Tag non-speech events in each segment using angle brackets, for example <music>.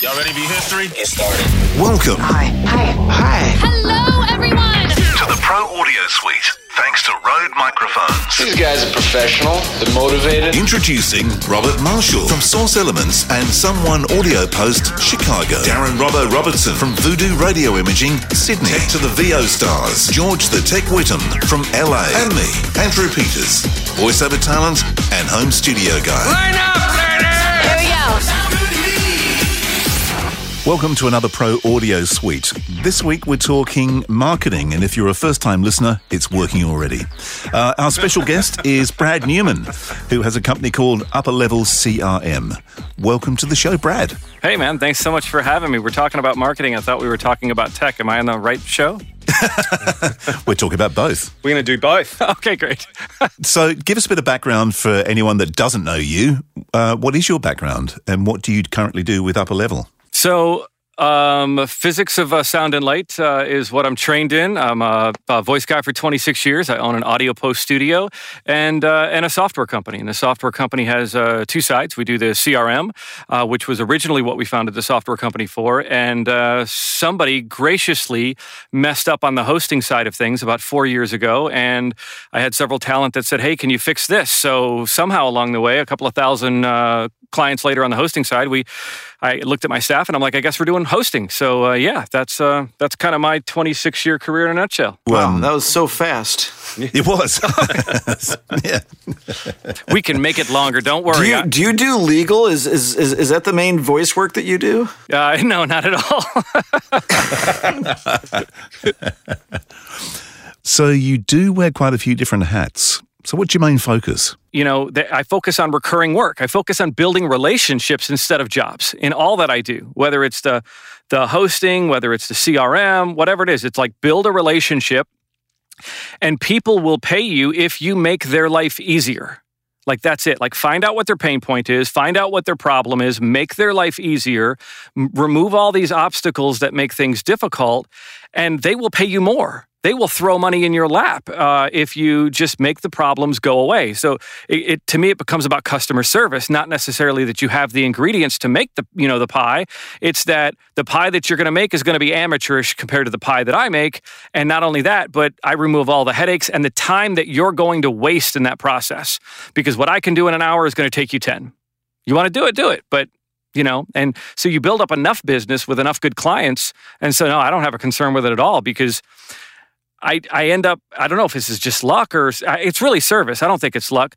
Y'all ready for history? Get started. Welcome Hi. Hi. Hi. Hello, everyone. to the Pro Audio Suite, thanks to Rode Microphones. These guys are professional. They're motivated. Introducing Robert Marshall from Source Elements and Someone Audio Post, Chicago. Darren Robbo Robertson from Voodoo Radio Imaging, Sydney. Tech to the VO stars, George the Tech Whittam from LA. And me, Andrew Peters, voiceover talent and home studio guy. Here we Welcome to another Pro Audio Suite. This week we're talking marketing, and if you're a first time listener, it's working already. Uh, our special guest <laughs> is Brad Newmann, who has a company called Upper Level CRM. Welcome to the show, Brad. Hey, man, thanks so much for having me. We're talking about marketing. I thought we were talking about tech. Am I on the right show? <laughs> We're talking about both. We're going to do both. <laughs> okay, great. So, give us a bit of background for anyone that doesn't know you. Uh, what is your background, and what do you currently do with Upper Level? So, um, physics of uh, sound and light uh, is what I'm trained in. I'm a, a voice guy for 26 years. I own an audio post studio and uh, and a software company. And the software company has uh, two sides. We do the CRM, uh, which was originally what we founded the software company for, and uh, somebody graciously messed up on the hosting side of things about four years ago. And I had several talent that said, "Hey, can you fix this?" So somehow along the way, a couple of thousand clients later on the hosting side, we I looked at my staff and I'm like, I guess we're doing hosting. So uh, yeah, that's uh, that's kind of my 26 year career in a nutshell. Wow, that was so fast. <laughs> It was. <laughs> yeah. We can make it longer. Don't Do worry. you do you do legal? Is is is, is that the main voice work that you do? uh, no, not at all. <laughs> So, you do wear quite a few different hats. So, what's your main focus? you know, I focus on recurring work. I focus on building relationships instead of jobs in all that I do, whether it's the the hosting, whether it's the CRM, whatever it is. It's like build a relationship and people will pay you if you make their life easier. Like that's it. Like find out what their pain point is, find out what their problem is, make their life easier, m- remove all these obstacles that make things difficult, and they will pay you more. They will throw money in your lap uh, if you just make the problems go away. So, it, it to me, it becomes about customer service, not necessarily that you have the ingredients to make the you know the pie. It's that the pie that you're going to make is going to be amateurish compared to the pie that I make, and not only that, but I remove all the headaches and the time that you're going to waste in that process. Because what I can do in an hour is going to take you ten. You want to do it, do it, but you know and so you build up enough business with enough good clients and so no i don't have a concern with it at all because i i end up i don't know if this is just luck or it's really service i don't think it's luck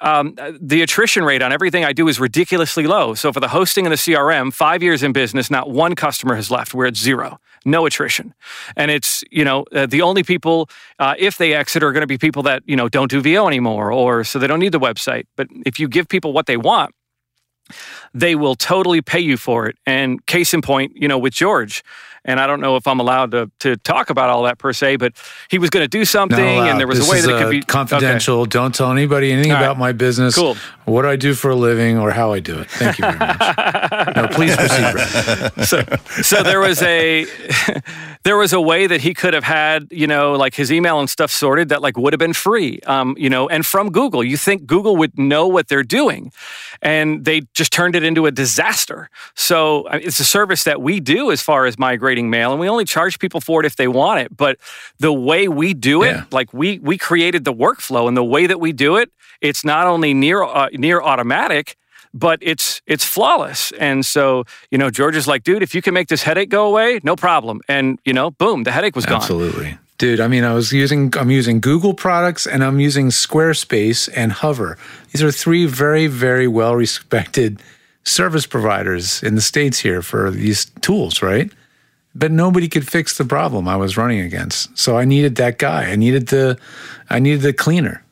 um, the attrition rate on everything I do is ridiculously low. So for the hosting and the CRM, five years in business, not one customer has left. We're at zero, no attrition, and it's you know uh, the only people uh, if they exit are going to be people that you know don't do VO anymore, or so they don't need the website. But if you give people what they want, they will totally pay you for it. And case in point, you know, with George, and I don't know if I'm allowed to, to talk about all that per se, but he was going to do something, and there was This a way that it could be confidential. Don't tell anybody anything All right. about my business, Cool. what do I do for a living, or how I do it. Thank you very much. no, please proceed, Brad. <laughs> so, so there was a <laughs> there was a way that he could have had you know like his email and stuff sorted that like would have been free um, you know and from google you think google would know what they're doing and they just turned it into a disaster so I mean, it's a service that we do as far as migrating mail and we only charge people for it if they want it but the way we do it Yeah. like we we created the workflow and the way that we do it it's not only near uh, near automatic but it's it's flawless. And so, you know, George is like, dude, if you can make this headache go away, no problem. And you know, boom, the headache was gone. Absolutely. Dude, I mean, I was using, I'm using Google products and I'm using Squarespace and Hover. These are three very, very well respected service providers in the States here for these tools, right? But nobody could fix the problem I was running against. So I needed that guy. I needed the, I needed the cleaner.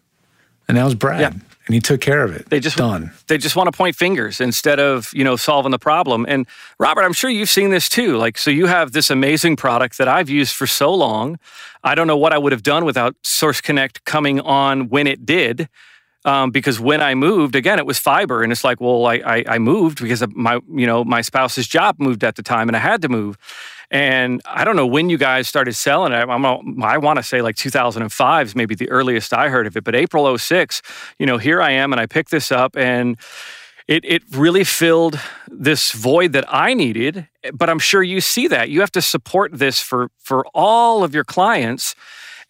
And that was Brad. Yeah. And he took care of it. They just done. They just want to point fingers instead of you know solving the problem. And Robert, I'm sure you've seen this too. Like, so you have this amazing product that I've used for so long. I don't know what I would have done without Source Connect coming on when it did. Um, because when I moved, again, it was fiber, and it's like, well, I, I, I moved because my, you know, my spouse's job moved at the time, and I had to move. And I don't know when you guys started selling it. I'm, I want to say like 2005 is maybe the earliest I heard of it, but April 06, you know, here I am, and I picked this up, and it it really filled this void that I needed. But I'm sure you see that you have to support this for for all of your clients.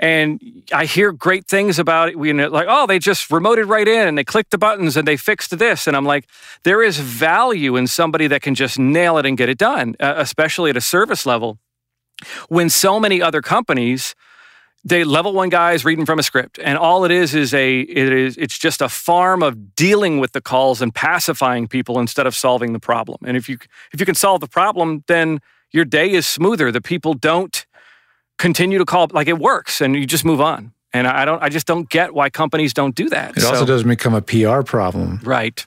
And I hear great things about it. We you know, like, oh, they just remoted right in and they clicked the buttons and they fixed this. And I'm like, there is value in somebody that can just nail it and get it done, uh, especially at a service level. When so many other companies they level one guys reading from a script and all it is is a it is it's just a farm of dealing with the calls and pacifying people instead of solving the problem and if you if you can solve the problem then your day is smoother the people don't continue to call like it works and you just move on and i don't i just don't get why companies don't do that It also doesn't become a PR problem. right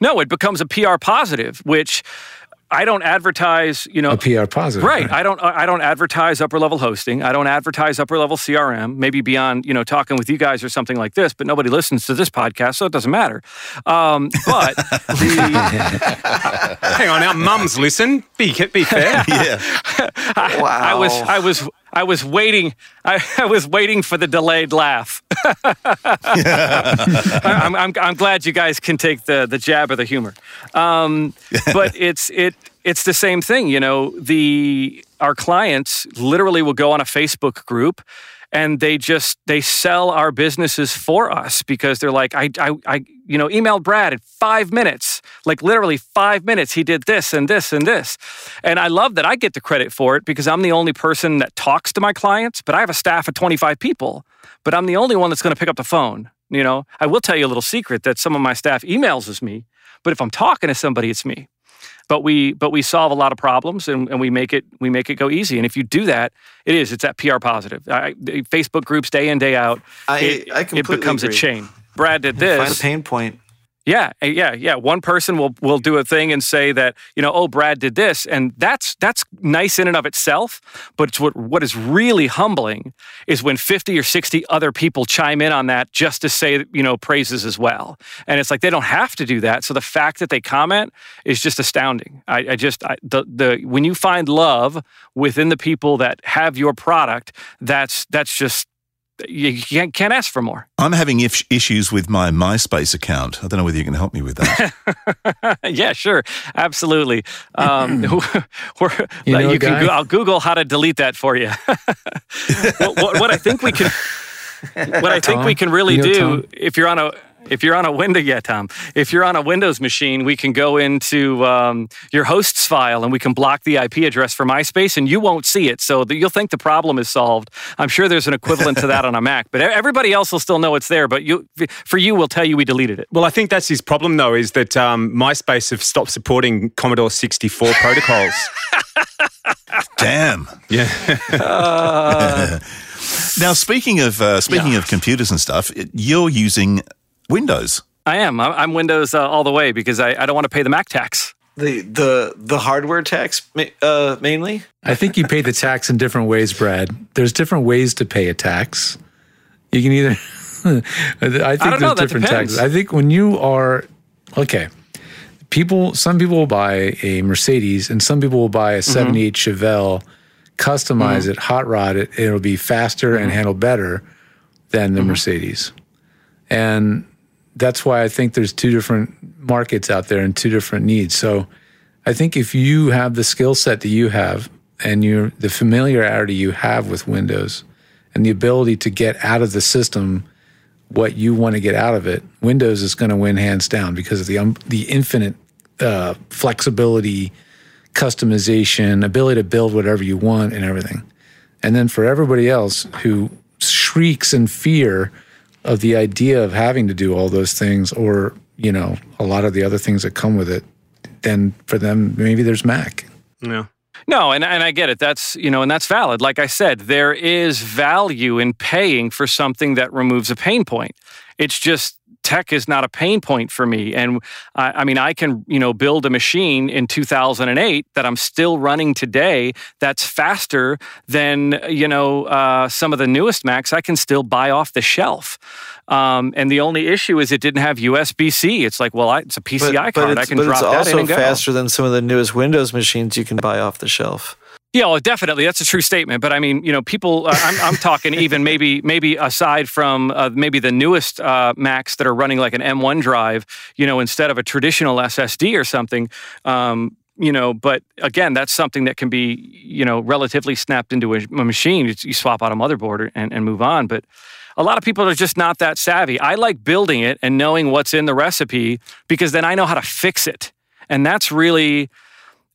no it becomes a pr positive which i don't advertise you know A PR positive. Right. I don't. I don't advertise upper level hosting. I don't advertise upper level CRM. Maybe beyond you know talking with you guys or something like this. But nobody listens to this podcast, so it doesn't matter. Um, but <laughs> the, Hang on, our mums listen. Be be fair. <laughs> Yeah. Wow. <laughs> I was I was I was waiting. I, <laughs> I was waiting for the delayed laugh. <laughs> <laughs> I- I'm, I'm, I'm glad you guys can take the the jab of the humor. Um, but it's it it's the same thing. You know, the our clients literally will go on a Facebook group. And they just they sell our businesses for us because they're like I I, I you know emailed Brad in five minutes like literally five minutes he did this and this and this. And I love that I get the credit for it because I'm the only person that talks to my clients but I have a staff of 25 people but I'm the only one that's going to pick up the phone you know? I will tell you a little secret that some of my staff emails is me but if I'm talking to somebody it's me. But we but we solve a lot of problems and, and we make it we make it go easy. And if you do that it is it's that pr positive. I, facebook groups day in day out I- it, I it completely becomes a chain. Brad did this. Find a pain point. Yeah, yeah, yeah. One person will will do a thing and say that you know, oh, Brad did this, and that's that's nice in and of itself. But it's what what is really humbling is when fifty or sixty other people chime in on that just to say you know praises as well. And it's like they don't have to do that. So the fact that they comment is just astounding. I, I just I, the the when you find love within the people that have your product, that's that's just you can't, can't ask for more. I'm having if- issues with my MySpace account. I don't know whether you can help me with that. <laughs> yeah, sure, absolutely. Um, <clears throat> we're, You know you can. Go, I'll Google how to delete that for you. <laughs> what, what, what I think we can, what I think Tom? we can really You know do, Tom? if you're on a if you're on a window, <laughs> yeah, Tom. If you're on a Windows machine, we can go into um, your hosts file and we can block the IP address for MySpace, and you won't see it. So that you'll think the problem is solved. I'm sure there's an equivalent to that on a <laughs> Mac, but everybody else will still know it's there. But you, for you, we'll tell you we deleted it. Well, I think that's his problem, though, is that um, MySpace have stopped supporting Commodore 64 <laughs> protocols. Damn. Yeah. Now, speaking of uh, speaking of computers and stuff, you're using Windows. I am. I'm I'm Windows uh, all the way because I, I don't want to pay the Mac tax. The the the hardware tax ma- uh, mainly. I think you pay the tax in different ways, Brad. There's different ways to pay a tax. You can either. <laughs> I think don't know, that different depends. taxes. I think when you are okay, people. Some people will buy a Mercedes, and some people will buy a Mm-hmm. '78 Chevelle, customize it, hot rod it. It'll be faster Mm-hmm. and handle better than the Mercedes, and that's why I think there's two different markets out there and two different needs. So I think if you have the skill set that you have and you the familiarity you have with Windows and the ability to get out of the system what you want to get out of it, Windows is going to win hands down because of the um, the infinite uh, flexibility, customization, ability to build whatever you want, and everything. And then for everybody else who shrieks in fear of the idea of having to do all those things, or you know, a lot of the other things that come with it, then for them maybe there's Mac. yeah. No, and, and I get it. That's you know, and that's valid. Like I said, there is value in paying for something that removes a pain point. It's just tech is not a pain point for me. And I, I mean, I can you know build a machine in 2008 that I'm still running today. That's faster than you know uh, some of the newest Macs. I can still buy off the shelf. Um, and the only issue is it didn't have USB C. It's like, well, I, it's a PCI card. I can but drop it's that also in and go. faster than some of the newest Windows machines you can buy off the shelf. Yeah, well, definitely, that's a true statement. But I mean, you know, people. Uh, I'm, I'm talking even maybe maybe aside from uh, maybe the newest uh, Macs that are running like an M1 drive, you know, instead of a traditional SSD or something. Um, you know, but again, that's something that can be, you know, relatively snapped into a, a machine. You, you swap out a motherboard and, and move on. But a lot of people are just not that savvy. I like building it and knowing what's in the recipe because then I know how to fix it. And that's really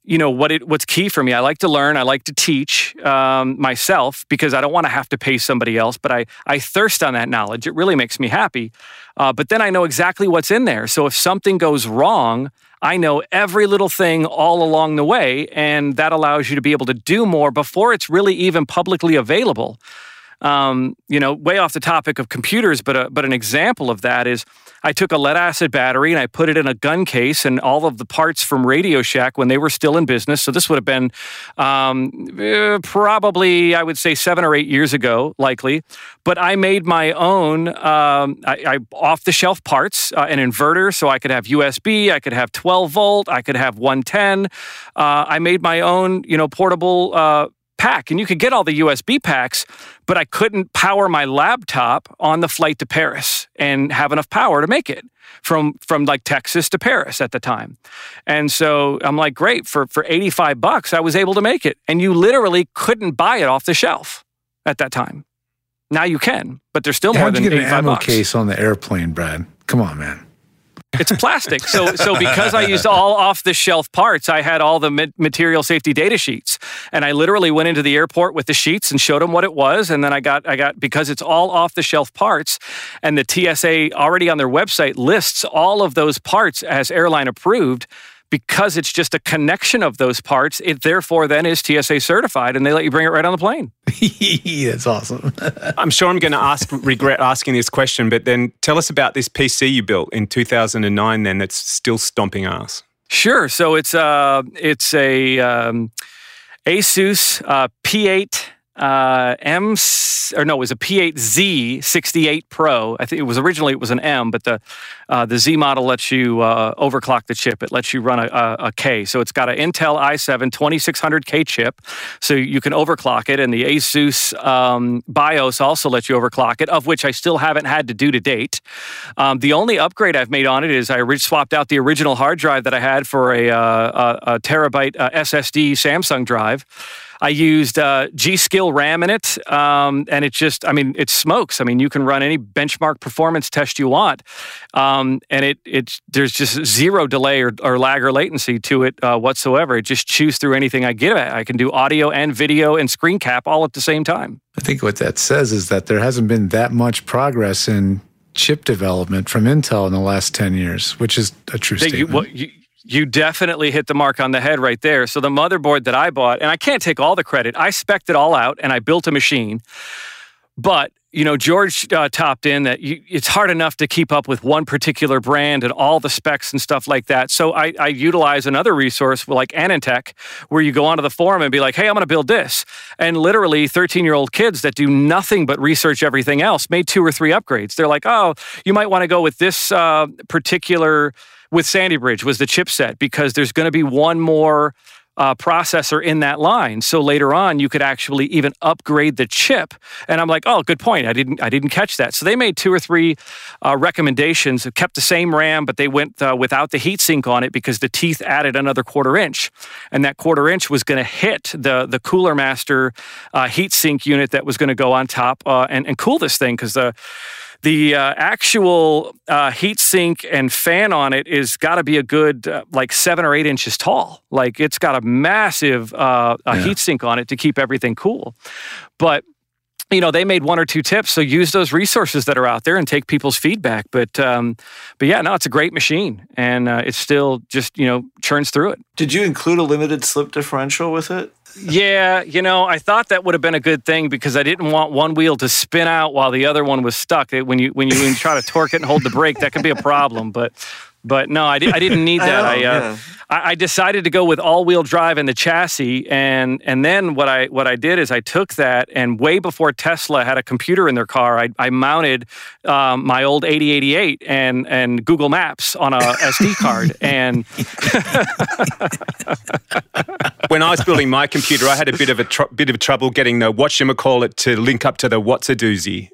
you know what it what's key for me. I like to learn. I like to teach um, myself because i don't want to have to pay somebody else but i i thirst on that knowledge. It really makes me happy. Uh, but then i know exactly what's in there. So if something goes wrong i know every little thing all along the way and that allows you to be able to do more before it's really even publicly available um, you know, way off the topic of computers, but a, but an example of that is I took a lead acid battery and I put it in a gun case and all of the parts from Radio Shack when they were still in business. So this would have been um, eh, probably, I would say, seven or eight years ago, likely. But I made my own um, I, I off the shelf parts, uh, an inverter, so I could have USB, I could have 12 volt, I could have 110. Uh, I made my own, you know, portable. Uh, pack and you could get all the USB packs, but I couldn't power my laptop on the flight to Paris and have enough power to make it from from like Texas to Paris at the time. And so I'm like, great, for for 85 bucks, I was able to make it. And you literally couldn't buy it off the shelf at that time. Now you can, but there's still more How'd than you can get an 85 ammo bucks. case on the airplane, Brad? Come on, man. It's plastic. So, so because I used all off the shelf parts, I had all the material safety data sheets, and I literally went into the airport with the sheets and showed them what it was, and then I got, I got because it's all off the shelf parts, and the TSA already on their website lists all of those parts as airline approved. Because it's just a connection of those parts, it therefore then is TSA certified, and they let you bring it right on the plane. <laughs> That's awesome. <laughs> I'm sure I'm going to ask, regret asking this question, but then tell us about this PC you built in 2009. Then that's still stomping ass. Sure. So it's uh it's a um, Asus uh, P8 uh, M or no, it was a P8Z 68 Pro. I think it was originally it was an M, but the uh, the Z model lets you uh, overclock the chip. It lets you run a, a, a K. So it's got an Intel i7 2600K chip, so you can overclock it. And the Asus um, BIOS also lets you overclock it, of which I still haven't had to do to date. Um, the only upgrade I've made on it is I swapped out the original hard drive that I had for a, uh, a terabyte uh, SSD Samsung drive. I used uh, G Skill RAM in it, um, and it just, I mean, it smokes. I mean, you can run any benchmark performance test you want, um, and it it there's just zero delay or, or lag or latency to it uh, whatsoever. It just chews through anything I give it. I can do audio and video and screen cap all at the same time. I think what that says is that there hasn't been that much progress in chip development from Intel in the last 10 years, which is a true That you, statement. well, you, you definitely hit the mark on the head right there. So the motherboard that I bought, and I can't take all the credit. I spec'd it all out and I built a machine. But you know, George uh, topped in that you, it's hard enough to keep up with one particular brand and all the specs and stuff like that. So I, I utilize another resource like AnandTech, where you go onto the forum and be like, "Hey, I'm going to build this," and literally 13 year old kids that do nothing but research everything else made two or three upgrades. They're like, "Oh, you might want to go with this uh, particular." With Sandy Bridge was the chipset because there's going to be one more uh, processor in that line. So later on, you could actually even upgrade the chip. And I'm like, oh, good point. I didn't, I didn't catch that. So they made two or three uh, recommendations. It kept the same RAM, but they went uh, without the heatsink on it because the teeth added another quarter inch, and that quarter inch was going to hit the the Cooler Master uh, heatsink unit that was going to go on top uh, and and cool this thing because the the uh, actual uh, heat sink and fan on it is got to be a good uh, like seven or eight inches tall. Like it's got a massive uh, a Yeah. heat sink on it to keep everything cool. But you know they made one or two tips, so use those resources that are out there and take people's feedback. But um, but yeah, no, it's a great machine, and uh, it still just you know churns through it. Did you include a limited slip differential with it? Yeah, you know, I thought that would have been a good thing because I didn't want one wheel to spin out while the other one was stuck. It- When you when you, when you try to torque it and hold the brake, that could be a problem. But But no, I, di- I didn't need <laughs> that. know, I, uh, yeah. I I decided to go with all-wheel drive in the chassis, and and then what I what I did is I took that, and way before Tesla had a computer in their car, I, I mounted um, my old 8088 and and Google Maps on a SD card, and <laughs> when I was building my computer, I had a bit of a tr- bit of trouble getting the what call it to link up to the what's a doozy.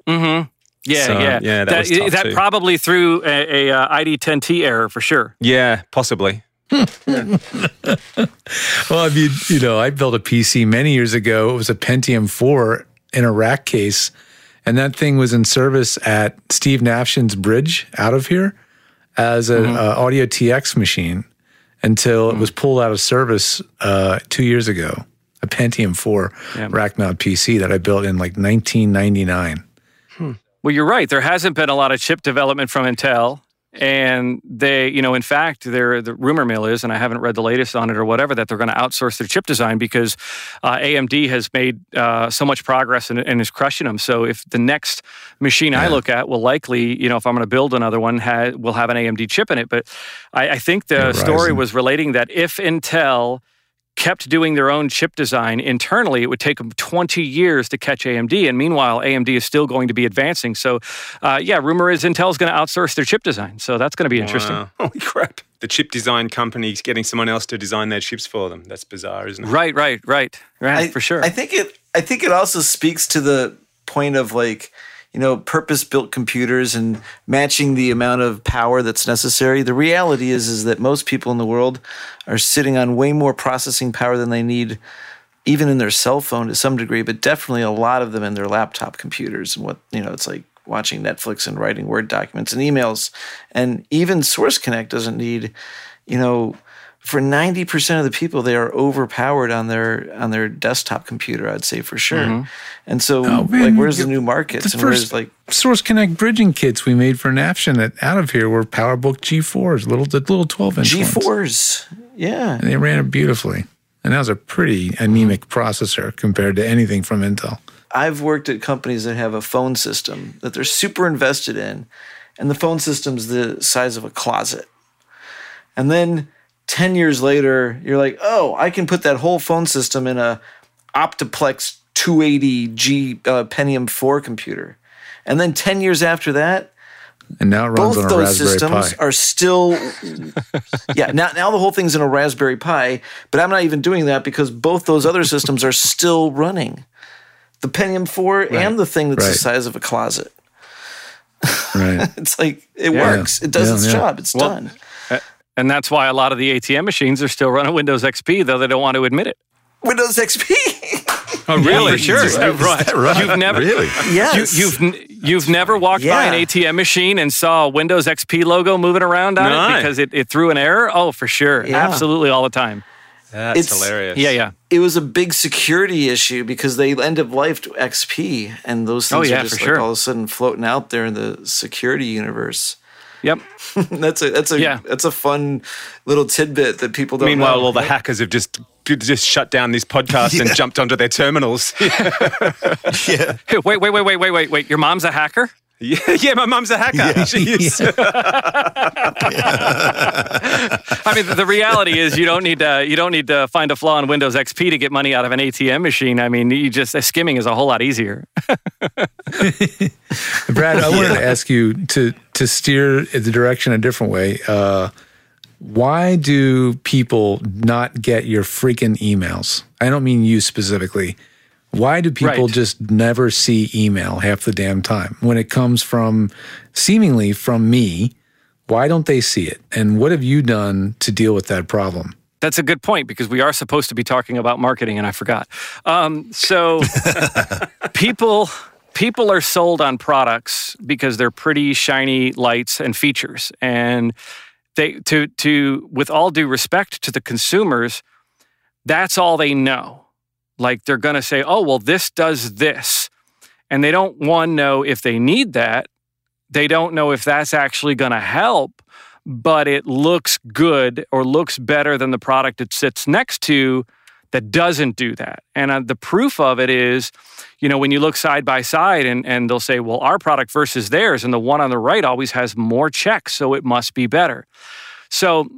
Yeah, So, yeah, yeah, that was tough that too. probably threw a, a uh, ID10T error for sure. Yeah, possibly. <laughs> Well, I mean, you know, I built a PC many years ago. It was a Pentium 4 in a rack case, and that thing was in service at Steve Nafshin's Bridge out of here as an uh, Audio TX machine until it was pulled out of service uh, two years ago. A Pentium 4 rack mount PC that I built in like 1999. Well, you're right. There hasn't been a lot of chip development from Intel. And they, you know, in fact, there the rumor mill is, and I haven't read the latest on it or whatever, that they're going to outsource their chip design because uh, AMD has made uh, so much progress and, and is crushing them. So if the next machine I look at will likely, you know, if I'm going to build another one, ha- will have an AMD chip in it. But I, I think the Yeah, story was relating that if Intel kept doing their own chip design internally, it would take them 20 years to catch AMD. And meanwhile, AMD is still going to be advancing. So, uh, yeah, rumor is Intel's going to outsource their chip design. So that's going to be interesting. Wow. Holy crap. The chip design company's getting someone else to design their chips for them. That's bizarre, isn't it? Right, right, right, right, I, for sure. I think it. I think it also speaks to the point of like, you know, purpose-built computers and matching the amount of power that's necessary. The reality is, is that most people in the world are sitting on way more processing power than they need, even in their cell phone to some degree, but definitely a lot of them in their laptop computers. And what you know, it's like watching Netflix and writing Word documents and emails, and even Source Connect doesn't need, you know for 90% of the people they are overpowered on their on their desktop computer i'd say for sure. Mm-hmm. And so Oh, man, like where's the new markets The and where's like Source Connect bridging kits we made for Nafshin that out of here were PowerBook G4s, little the little 12 inch g4s yeah. And they ran it beautifully. And that was a pretty anemic processor compared to anything from Intel. i've worked at companies that have a phone system that they're super invested in and the phone system's the size of a closet. And then 10 years later you're like oh i can put that whole phone system in a optiplex 280g uh, pentium 4 computer and then 10 years after that And now it runs both on a those Raspberry systems Pi. are still <laughs> yeah now, now the whole thing's in a raspberry pi but i'm not even doing that because both those other systems are still running the pentium 4 and the thing that's the size of a closet right. <laughs> it's like it Yeah. works it does Yeah, its yeah. job it's Well, done and that's why a lot of the ATM machines are still running Windows XP, though they don't want to admit it. windows xp <laughs> Oh, Yeah, for sure. Is that right? You've never, Really? yes You, you've you've never walked by an ATM machine and saw a Windows XP logo moving around on No. it because it, it threw an error. Oh, for sure, Yeah. absolutely, all the time. That's It's- hilarious. Yeah, yeah. it was a big security issue because they end of life XP, and those Oh, things yeah, are just like sure. all of a sudden floating out there in the security universe. Yep. <laughs> that's a that's a Yeah. that's a fun little tidbit that people don't. Meanwhile, know. all the hackers have just just shut down this podcast and <laughs> jumped onto their terminals. <laughs> Yeah. Wait, wait, wait, wait, wait, wait, wait. Your mom's a hacker? Yeah, <laughs> yeah, my mum's a hacker. <laughs> she is. <laughs> I mean, the reality is you don't need to you don't need to find a flaw in Windows XP to get money out of an ATM machine. I mean, you just skimming is a whole lot easier. Brad, I wanted to ask you to to steer the direction a different way. Uh, why do people not get your freaking emails? I don't mean you specifically. Why do people Right. just never see email half the damn time when it comes from seemingly from me? Why don't they see it? And what have you done to deal with that problem? That's a good point because we are supposed to be talking about marketing, and I forgot. Um, so <laughs> people people are sold on products because they're pretty shiny lights and features, and they to to with all due respect to the consumers, that's all they know. Like they're going to say, "Oh, well, this does this," and they don't one know if they need that. They don't know if that's actually going to help but it looks good or looks better than the product it sits next to, that doesn't do that. And uh, the proof of it is, you know, when you look side by side and, and they'll say, well, our product versus theirs, and the one on the right always has more checks, so it must be better. So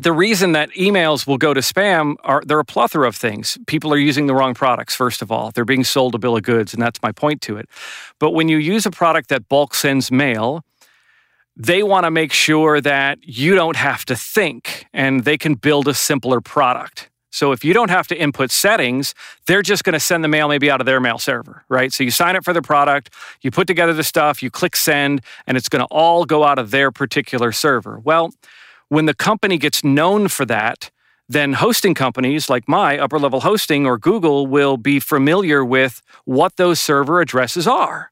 the reason that emails will go to spam are there are a plethora of things. People are using the wrong products, first of all. They're being sold a bill of goods, and that's my point to it. But when you use a product that bulk sends mail, they want to make sure that you don't have to think and they can build a simpler product. So if you don't have to input settings, they're just going to send the mail maybe out of their mail server, right? So you sign up for the product, you put together the stuff, you click send, and it's going to all go out of their particular server. Well, when the company gets known for that, then hosting companies like my upper level hosting or Google will be familiar with what those server addresses are.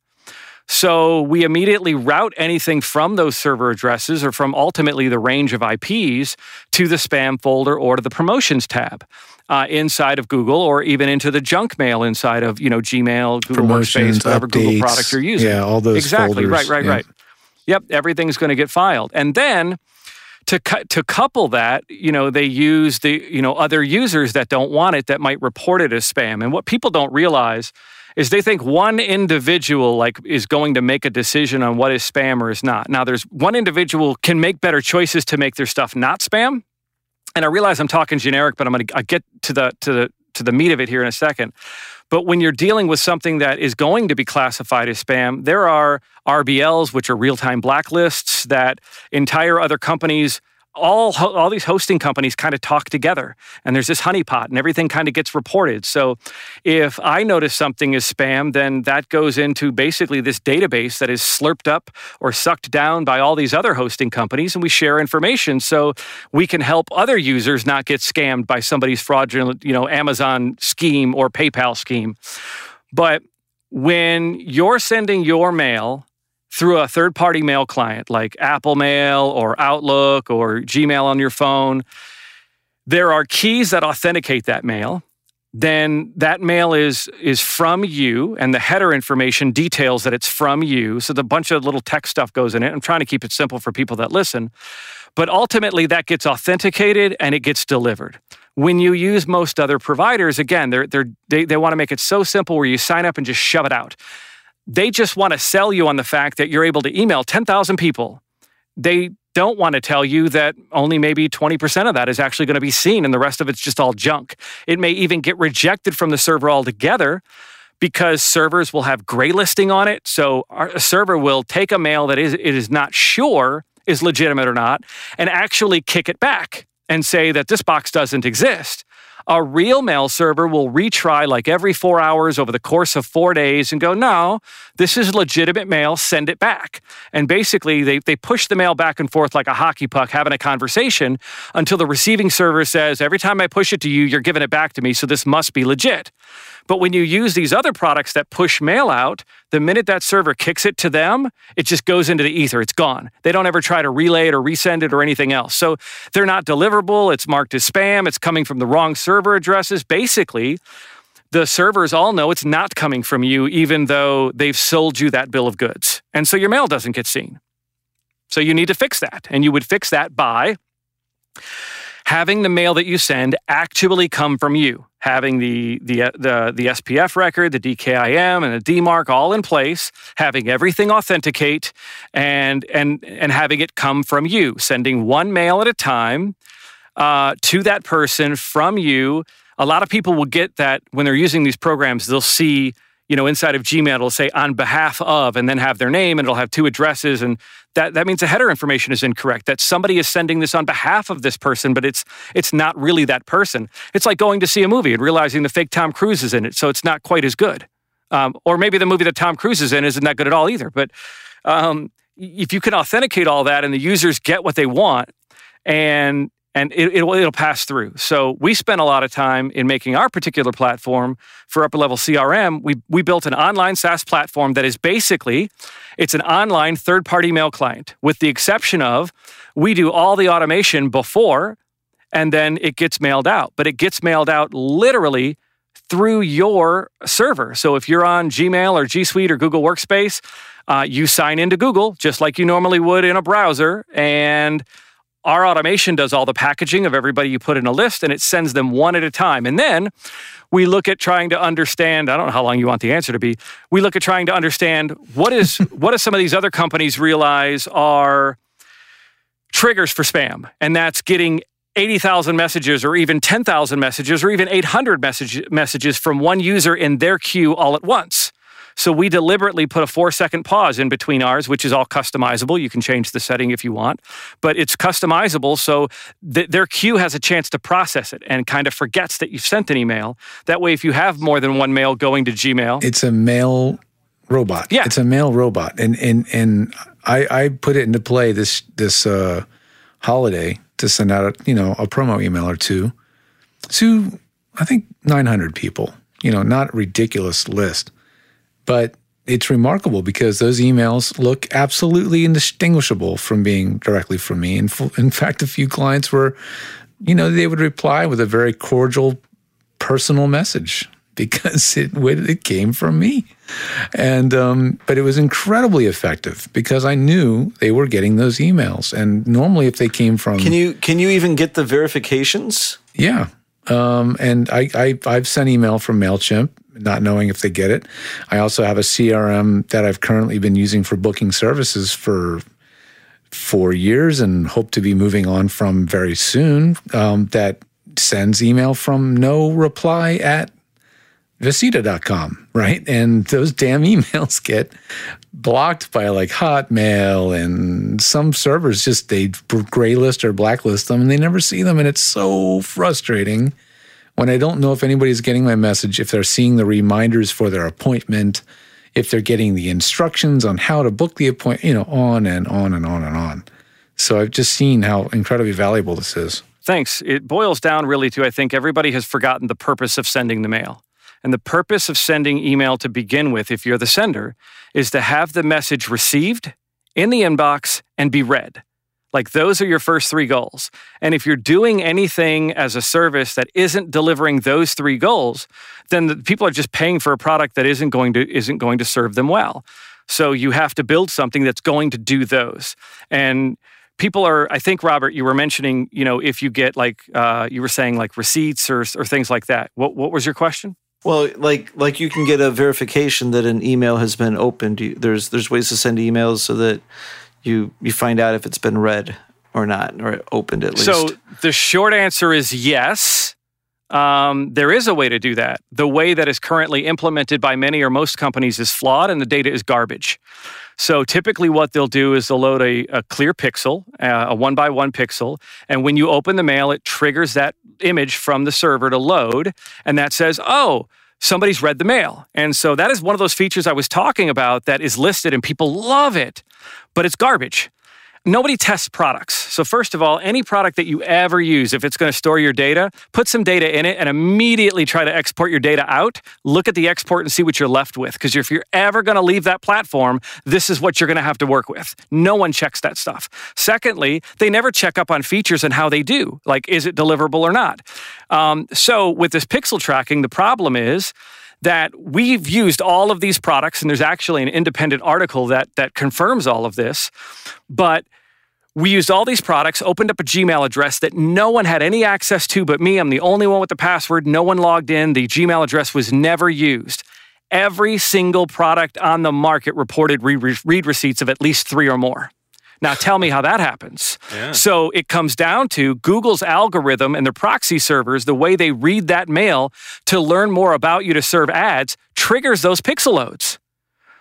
So we immediately route anything from those server addresses or from ultimately the range of IPs to the spam folder or to the promotions tab. Uh, inside of Google, or even into the junk mail inside of you know Gmail, Google Workspace, whatever Google product you're using. Yeah, all those exactly folders, right, right, yeah. right. Yep, everything's going to get filed, and then to cu- to couple that, you know, they use the you know other users that don't want it that might report it as spam. And what people don't realize is they think one individual like is going to make a decision on what is spam or is not. Now, there's one individual can make better choices to make their stuff not spam. And I realize I'm talking generic, but I'm going to get to the to the to the meat of it here in a second. But when you're dealing with something that is going to be classified as spam, there are RBLs, which are real time blacklists that entire other companies all all these hosting companies kind of talk together and there's this honeypot and everything kind of gets reported. So if i notice something is spam then that goes into basically this database that is slurped up or sucked down by all these other hosting companies and we share information so we can help other users not get scammed by somebody's fraudulent you know amazon scheme or paypal scheme. But when you're sending your mail through a third party mail client like Apple Mail or Outlook or Gmail on your phone, there are keys that authenticate that mail. Then that mail is is from you, and the header information details that it's from you. So the bunch of little text stuff goes in it. I'm trying to keep it simple for people that listen, but ultimately that gets authenticated and it gets delivered. When you use most other providers, again, they're, they're, they they want to make it so simple where you sign up and just shove it out they just want to sell you on the fact that you're able to email 10,000 people. They don't want to tell you that only maybe 20% of that is actually going to be seen and the rest of it's just all junk. It may even get rejected from the server altogether because servers will have gray listing on it. So a server will take a mail that is it is not sure is legitimate or not and actually kick it back and say that this box doesn't exist. A real mail server will retry like every four hours over the course of four days and go, no, this is legitimate mail, send it back. And basically, they, they push the mail back and forth like a hockey puck, having a conversation until the receiving server says, every time I push it to you, you're giving it back to me, so this must be legit. But when you use these other products that push mail out, the minute that server kicks it to them, it just goes into the ether. It's gone. They don't ever try to relay it or resend it or anything else. So they're not deliverable. It's marked as spam. It's coming from the wrong server addresses. Basically, the servers all know it's not coming from you, even though they've sold you that bill of goods. And so your mail doesn't get seen. So you need to fix that. And you would fix that by having the mail that you send actually come from you, having the the the, the SPF record, the DKIM, and the DMARC all in place, having everything authenticate, and and and having it come from you, sending one mail at a time uh, to that person from you. A lot of people will get that when they're using these programs, they'll see you know, inside of Gmail, it'll say on behalf of, and then have their name, and it'll have two addresses, and that that means the header information is incorrect. That somebody is sending this on behalf of this person, but it's it's not really that person. It's like going to see a movie and realizing the fake Tom Cruise is in it, so it's not quite as good. Um, or maybe the movie that Tom Cruise is in isn't that good at all either. But um, if you can authenticate all that and the users get what they want, and and it, it'll, it'll pass through. So we spent a lot of time in making our particular platform for upper level CRM. We we built an online SaaS platform that is basically it's an online third party mail client, with the exception of we do all the automation before, and then it gets mailed out. But it gets mailed out literally through your server. So if you're on Gmail or G Suite or Google Workspace, uh, you sign into Google just like you normally would in a browser, and Our automation does all the packaging of everybody you put in a list and it sends them one at a time. And then we look at trying to understand, I don't know how long you want the answer to be. We look at trying to understand what is <laughs> what do some of these other companies realize are triggers for spam. And that's getting 80,000 messages or even 10,000 messages or even 800 message, messages from one user in their queue all at once. So we deliberately put a four second pause in between ours, which is all customizable. You can change the setting if you want, but it's customizable so th- their queue has a chance to process it and kind of forgets that you've sent an email. That way, if you have more than one mail going to Gmail, It's a mail robot. Yeah. It's a mail robot. And and and I, I put it into play this this uh, holiday to send out a, you know a promo email or two to I think 900 people. You know, not a ridiculous list, but it's remarkable because those emails look absolutely indistinguishable from being directly from me. And f- in fact, a few clients were, you know, they would reply with a very cordial, personal message <laughs> because it it came from me. And um, but it was incredibly effective because I knew they were getting those emails. And normally, if they came from Can you can you even get the verifications? yeah. Um, and I, I, I've sent email from MailChimp, not knowing if they get it. I also have a CRM that I've currently been using for booking services for four years and hope to be moving on from very soon um, that sends email from no reply at vcita.com, right? And those damn <laughs> emails get blocked by like Hotmail and some servers just they graylist or blacklist them and they never see them. And it's so frustrating when I don't know if anybody's getting my message, if they're seeing the reminders for their appointment, if they're getting the instructions on how to book the appointment, you know, on and on and on and on. So I've just seen how incredibly valuable this is. Thanks. It boils down really to I think everybody has forgotten the purpose of sending the mail. And the purpose of sending email to begin with, if you're the sender, is to have the message received in the inbox and be read. Like those are your first three goals. And if you're doing anything as a service that isn't delivering those three goals, then the people are just paying for a product that isn't going to isn't going to serve them well. So you have to build something that's going to do those. And people are i think robert you were mentioning you know if you get like uh, you were saying like receipts or, or things like that what, what was your question Well, like like you can get a verification that an email has been opened. There's there's ways to send emails so that you you find out if it's been read or not, or opened at least. so the short answer is yes um, there is a way to do that the way that is currently implemented by many or most companies is flawed and the data is garbage so typically what they'll do is they'll load a, a clear pixel uh, a one by one pixel and when you open the mail it triggers that image from the server to load and that says oh somebody's read the mail. And so that is one of those features I was talking about that is listed and people love it, but it's garbage. Nobody tests products. So, first of all, any product that you ever use, if it's going to store your data, put some data in it and immediately try to export your data out. Look at the export and see what you're left with. Because if you're ever going to leave that platform, this is what you're going to have to work with. No one checks that stuff. Secondly, they never check up on features and how they do. Like, is it deliverable or not? Um, so, with this pixel tracking, the problem is, that we've used all of these products, and there's actually an independent article that that confirms all of this. But we used all these products, opened up a Gmail address that no one had any access to but me. I'm the only one with the password. No one logged in. The Gmail address was never used. Every single product on the market reported read receipts of at least three or more. Now tell me how that happens. So it comes down to Google's algorithm and their proxy servers, the way they read that mail to learn more about you to serve ads triggers those pixel loads.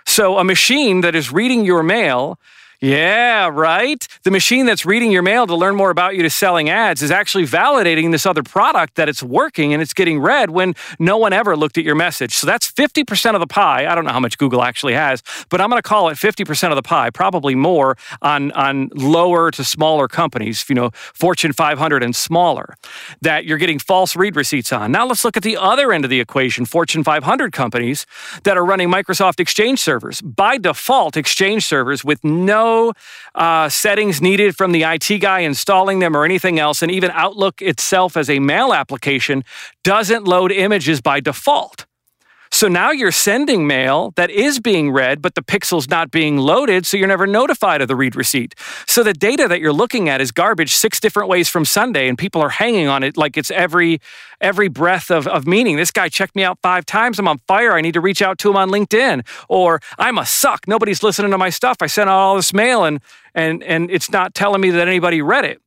So a machine that is reading your mail, yeah, right? The machine that's reading your mail to learn more about you to selling ads is actually validating this other product that it's working and it's getting read when no one ever looked at your message. So that's 50% of the pie. I don't know how much Google actually has, but I'm going to call it 50% of the pie, probably more on, on lower to smaller companies, you know, Fortune 500 and smaller, that you're getting false read receipts on. Now let's look at the other end of the equation Fortune 500 companies that are running Microsoft Exchange servers. By default, Exchange servers with no uh, settings needed from the IT guy installing them or anything else, and even Outlook itself as a mail application doesn't load images by default. So now you're sending mail that is being read, but the pixel's not being loaded, so you're never notified of the read receipt. So the data that you're looking at is garbage six different ways from Sunday, and people are hanging on it like it's every every breath of, of meaning. This guy checked me out five times. I'm on fire. I need to reach out to him on LinkedIn. Or I'm a suck. Nobody's listening to my stuff. I sent out all this mail and and and it's not telling me that anybody read it.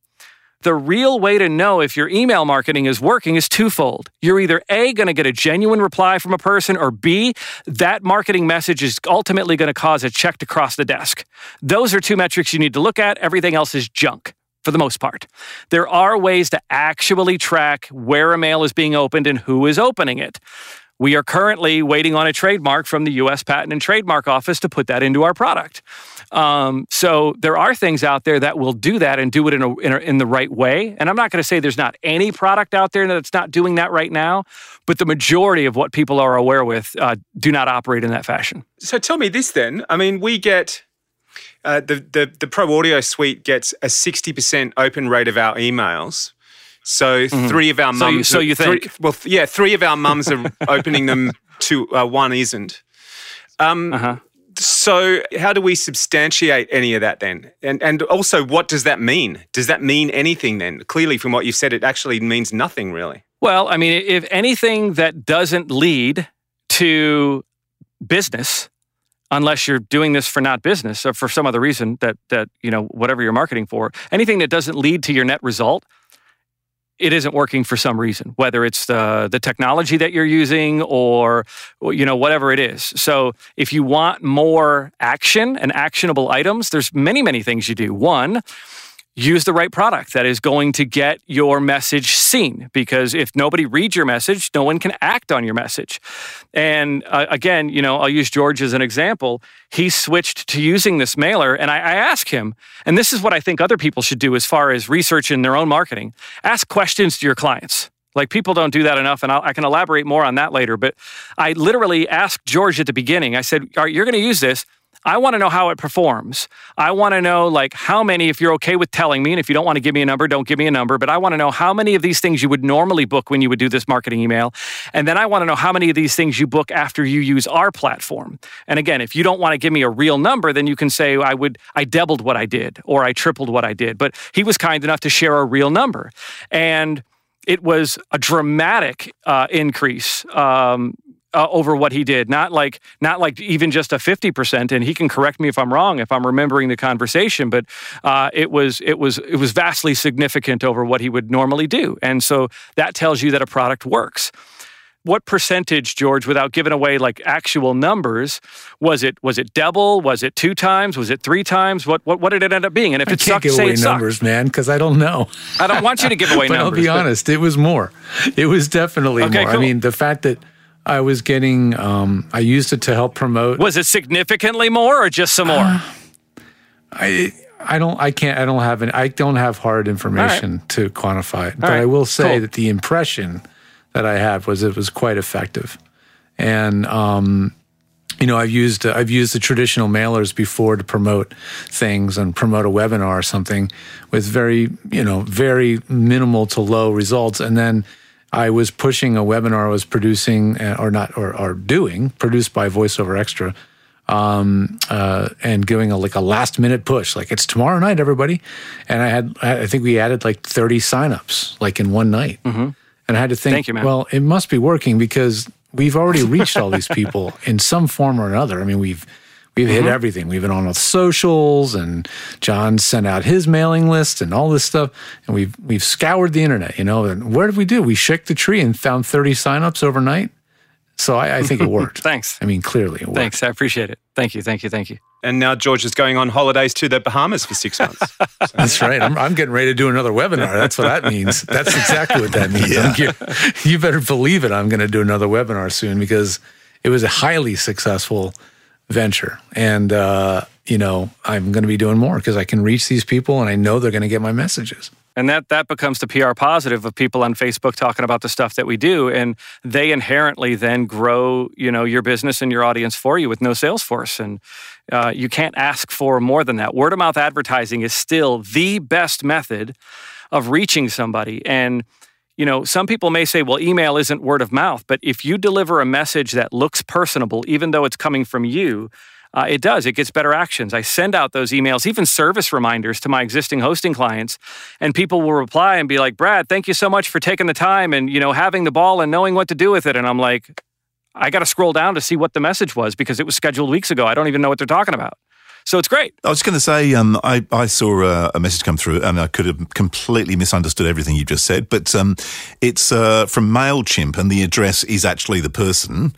The real way to know if your email marketing is working is twofold. You're either A, going to get a genuine reply from a person, or B, that marketing message is ultimately going to cause a check to cross the desk. Those are two metrics you need to look at. Everything else is junk for the most part. There are ways to actually track where a mail is being opened and who is opening it. We are currently waiting on a trademark from the US Patent and Trademark Office to put that into our product. Um, so there are things out there that will do that and do it in, a, in, a, in the right way. And I'm not going to say there's not any product out there that's not doing that right now, but the majority of what people are aware with uh, do not operate in that fashion. So tell me this then. I mean, we get uh, the, the the Pro Audio Suite gets a sixty percent open rate of our emails. So mm-hmm. three of our mums. So you, so you think? Three, well, yeah, three of our mums are <laughs> opening them. To uh, one isn't. Um, uh-huh. So, how do we substantiate any of that then? And and also, what does that mean? Does that mean anything then? Clearly, from what you've said, it actually means nothing really. Well, I mean, if anything that doesn't lead to business, unless you're doing this for not business or for some other reason that that you know whatever you're marketing for, anything that doesn't lead to your net result it isn't working for some reason, whether it's the, the technology that you're using or, you know, whatever it is. So if you want more action and actionable items, there's many, many things you do. One, use the right product that is going to get your message seen because if nobody reads your message no one can act on your message and uh, again you know i'll use george as an example he switched to using this mailer and I, I ask him and this is what i think other people should do as far as research in their own marketing ask questions to your clients like people don't do that enough, and I'll, i can elaborate more on that later. But I literally asked George at the beginning. I said, "All right, you're going to use this. I want to know how it performs. I want to know like how many, if you're okay with telling me, and if you don't want to give me a number, don't give me a number, but I want to know how many of these things you would normally book when you would do this marketing email. And then I want to know how many of these things you book after you use our platform. And again, if you don't want to give me a real number, then you can say I would I doubled what I did or I tripled what I did. But he was kind enough to share a real number. And it was a dramatic uh, increase um, uh, over what he did. Not like not like even just a 50% and he can correct me if i'm wrong if i'm remembering the conversation but uh, it was it was it was vastly significant over what he would normally do. And so that tells you that a product works. What percentage george without giving away like actual numbers was it was it double? Was it two times? Was it three times? What what, what did it end up being? And if I it can't sucked give say away numbers sucked. man because i don't know. I don't want you to give away <laughs> but numbers i'll be honest it was more. It was definitely Okay, more. I mean the fact that I was getting, um, I used it to help promote. was it significantly more or just some more I, I don't, I can't, I don't have an, I don't have hard information to quantify it. But I will say cool. that the impression that I had was it was quite effective. And, um, you know, I've used uh, I've used the traditional mailers before to promote things and promote a webinar or something with very you know very minimal to low results, and then I was pushing a webinar I was producing uh, or not or, or doing produced by VoiceOverXtra, um, uh, and giving a like a last minute push like it's tomorrow night everybody, and I had I think we added like thirty signups like in one night, and I had to think Thank you, well it must be working because we've already reached all these <laughs> people in some form or another. I mean we've We've hit mm-hmm. everything. We've been on with socials, and John sent out his mailing list and all this stuff. And we've we've scoured the internet, you know. And what did we do? We shook the tree and found thirty signups overnight. So I, I think it worked. <laughs> Thanks. I mean, clearly it worked. Thanks. I appreciate it. Thank you. Thank you. Thank you. And now George is going on holidays to the Bahamas for six months. <laughs> That's right. I'm, I'm getting ready to do another webinar. That's what that means. That's exactly what that means. <laughs> I'm ge- you better believe it. I'm going to do another webinar soon because it was a highly successful venture. And, uh, you know, I'm going to be doing more because I can reach these people and I know they're going to get my messages. And that that becomes the PR positive of people on Facebook talking about the stuff that we do, and they inherently then grow, you know, your business and your audience for you with no sales force, and uh, you can't ask for more than that. Word of mouth advertising is still the best method of reaching somebody, and you know, some people may say, well, email isn't word of mouth, but if you deliver a message that looks personable, even though it's coming from you, uh, it does. It gets better actions. I send out those emails, even service reminders to my existing hosting clients, and people will reply and be like, "Brad, thank you so much for taking the time and you know having the ball and knowing what to do with it." And I'm like, I got to scroll down to see what the message was because it was scheduled weeks ago. I don't even know what they're talking about. So it's great. I was going to say, um, I, I saw a, a, message come through and I could have completely misunderstood everything you just said, but um, it's uh, from MailChimp and the address is actually the person,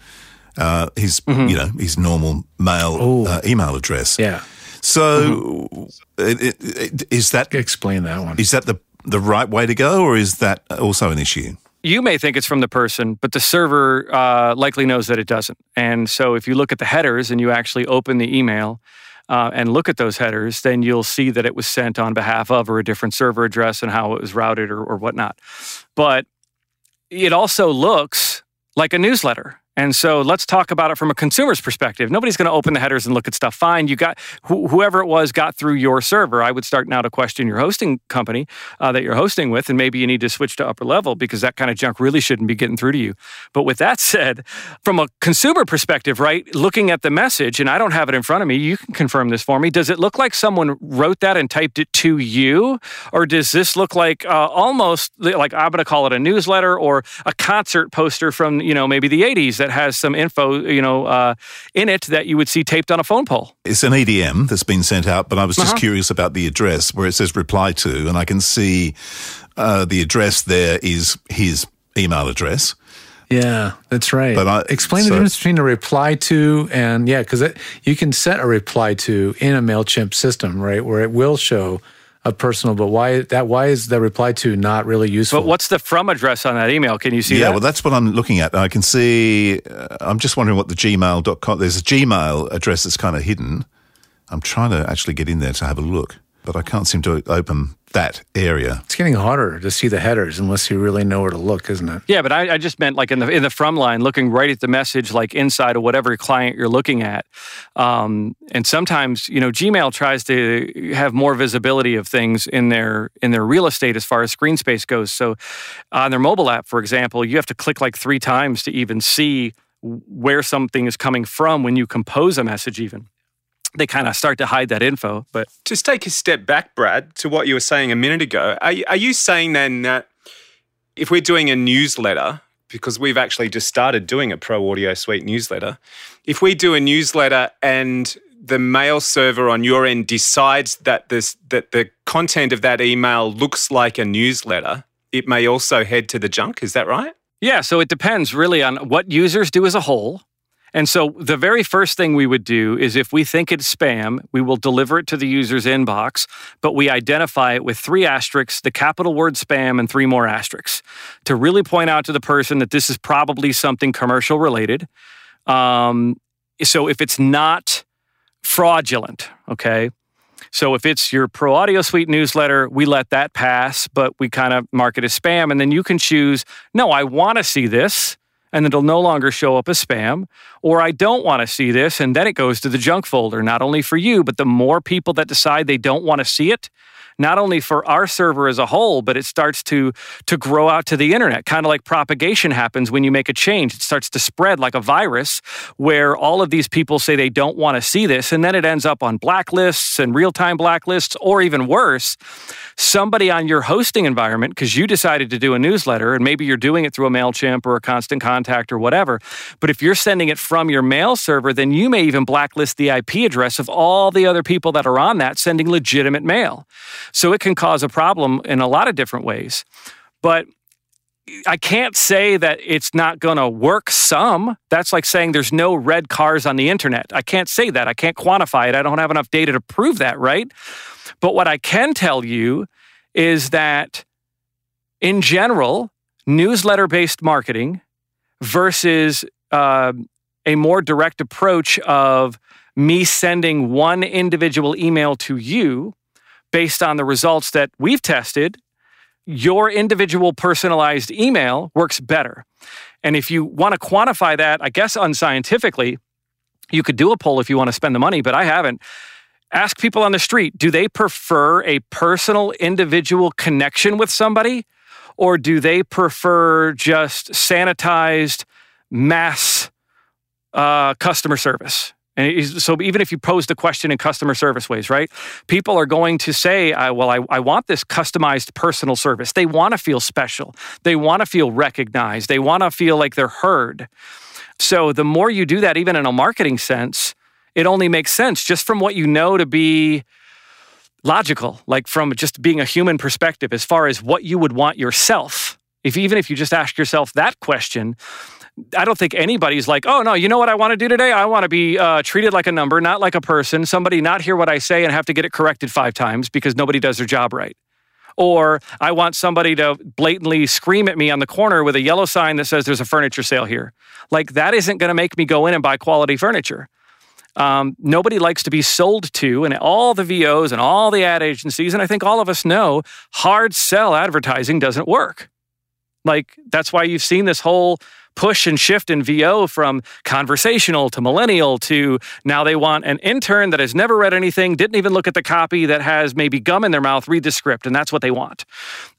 uh, his, mm-hmm. you know, his normal mail uh, email address. Yeah. So mm-hmm. it, it, it, is that... Explain that one. Is that the, the right way to go or is that also an issue? you may think it's from the person, but the server uh, likely knows that it doesn't. And so if you look at the headers and you actually open the email, uh, and look at those headers, then you'll see that it was sent on behalf of or a different server address and how it was routed or, or whatnot. But it also looks like a newsletter. And so let's talk about it from a consumer's perspective. Nobody's going to open the headers and look at stuff. Fine, you got wh- whoever it was got through your server. I would start now to question your hosting company uh, that you're hosting with, and maybe you need to switch to upper level because that kind of junk really shouldn't be getting through to you. But with that <laughs> said, from a consumer perspective, right, looking at the message, and I don't have it in front of me, you can confirm this for me. Does it look like someone wrote that and typed it to you, or does this look like uh, almost like I'm going to call it a newsletter or a concert poster from you know maybe the 80s? That has some info, you know, uh, in it that you would see taped on a phone pole. It's an EDM that's been sent out, but I was just uh-huh. curious about the address where it says reply to, and I can see uh, the address there is his email address. Yeah, that's right. But I, explain so, the difference between a reply to and yeah, because you can set a reply to in a Mailchimp system, right, where it will show a personal, but why that why is the reply to not really useful? But what's the from address on that email? Can you see yeah, that? well, that's what I'm looking at. I can see. Uh, I'm just wondering what the gmail.com. There's a Gmail address that's kind of hidden. I'm trying to actually get in there to have a look, but I can't seem to open that area. It's getting harder to see the headers unless you really know where to look, isn't it? Yeah, but I, I, just meant like in the in the from line, looking right at the message, like inside of whatever client you're looking at. Um, and sometimes, you know, Gmail tries to have more visibility of things in their in their real estate as far as screen space goes. So, on their mobile app, for example, you have to click like three times to even see where something is coming from when you compose a message, even they kind of start to hide that info. But just take a step back, Brad, to what you were saying a minute ago. Are, are you saying then that if we're doing a newsletter, because we've actually just started doing a Pro Audio Suite newsletter, if we do a newsletter and the mail server on your end decides that this that the content of that email looks like a newsletter, it may also head to the junk. Is that right? Yeah, so it depends really on what users do as a whole and so the very first thing we would do is if we think it's spam, we will deliver it to the user's inbox, but we identify it with three asterisks, the capital word spam, and three more asterisks to really point out to the person that this is probably something commercial related. Um, so if it's not fraudulent, okay, so if it's your Pro Audio Suite newsletter, we let that pass, but we kind of mark it as spam. And then you can choose, no, I want to see this and it'll no longer show up as spam. Or I don't want to see this, and then it goes to the junk folder, not only for you, but the more people that decide they don't want to see it, not only for our server as a whole, but it starts to to grow out to the internet. Kind of like propagation happens when you make a change. It starts to spread like a virus where all of these people say they don't want to see this and then it ends up on blacklists and real-time blacklists or even worse, somebody on your hosting environment because you decided to do a newsletter and maybe you're doing it through a Mailchimp or a constant contact or whatever. But if you're sending it from your mail server, then you may even blacklist the IP address of all the other people that are on that sending legitimate mail. So it can cause a problem in a lot of different ways. But I can't say that it's not going to work some. That's like saying there's no red cars on the internet. I can't say that. I can't quantify it. I don't have enough data to prove that, right? But what I can tell you is that in general, newsletter based marketing versus uh, a more direct approach of me sending one individual email to you based on the results that we've tested, your individual personalized email works better. And if you want to quantify that, I guess unscientifically, you could do a poll if you want to spend the money, but I haven't. Ask people on the street do they prefer a personal, individual connection with somebody? or do they prefer just sanitized mass uh, customer service? And so even if you pose the question in customer service ways, right? People are going to say, well, I, I want this customized personal service. They want to feel special. They want to feel recognized. They want to feel like they're heard. So the more you do that, even in a marketing sense, it only makes sense just from what you know to be logical, like from just being a human perspective, as far as what you would want yourself. If even if you just ask yourself that question, I don't think anybody's like, oh no, you know what I want to do today? I want to be uh, treated like a number, not like a person. Somebody not hear what I say and have to get it corrected five times because nobody does their job right. Or I want somebody to blatantly scream at me on the corner with a yellow sign that says there's a furniture sale here. Like that isn't going to make me go in and buy quality furniture. Um, nobody likes to be sold to, and all the VOs and all the ad agencies, and I think all of us know hard sell advertising doesn't work. Like that's why you've seen this whole push and shift in VO from conversational to millennial to now they want an intern that has never read anything, didn't even look at the copy, that has maybe gum in their mouth, read the script, and that's what they want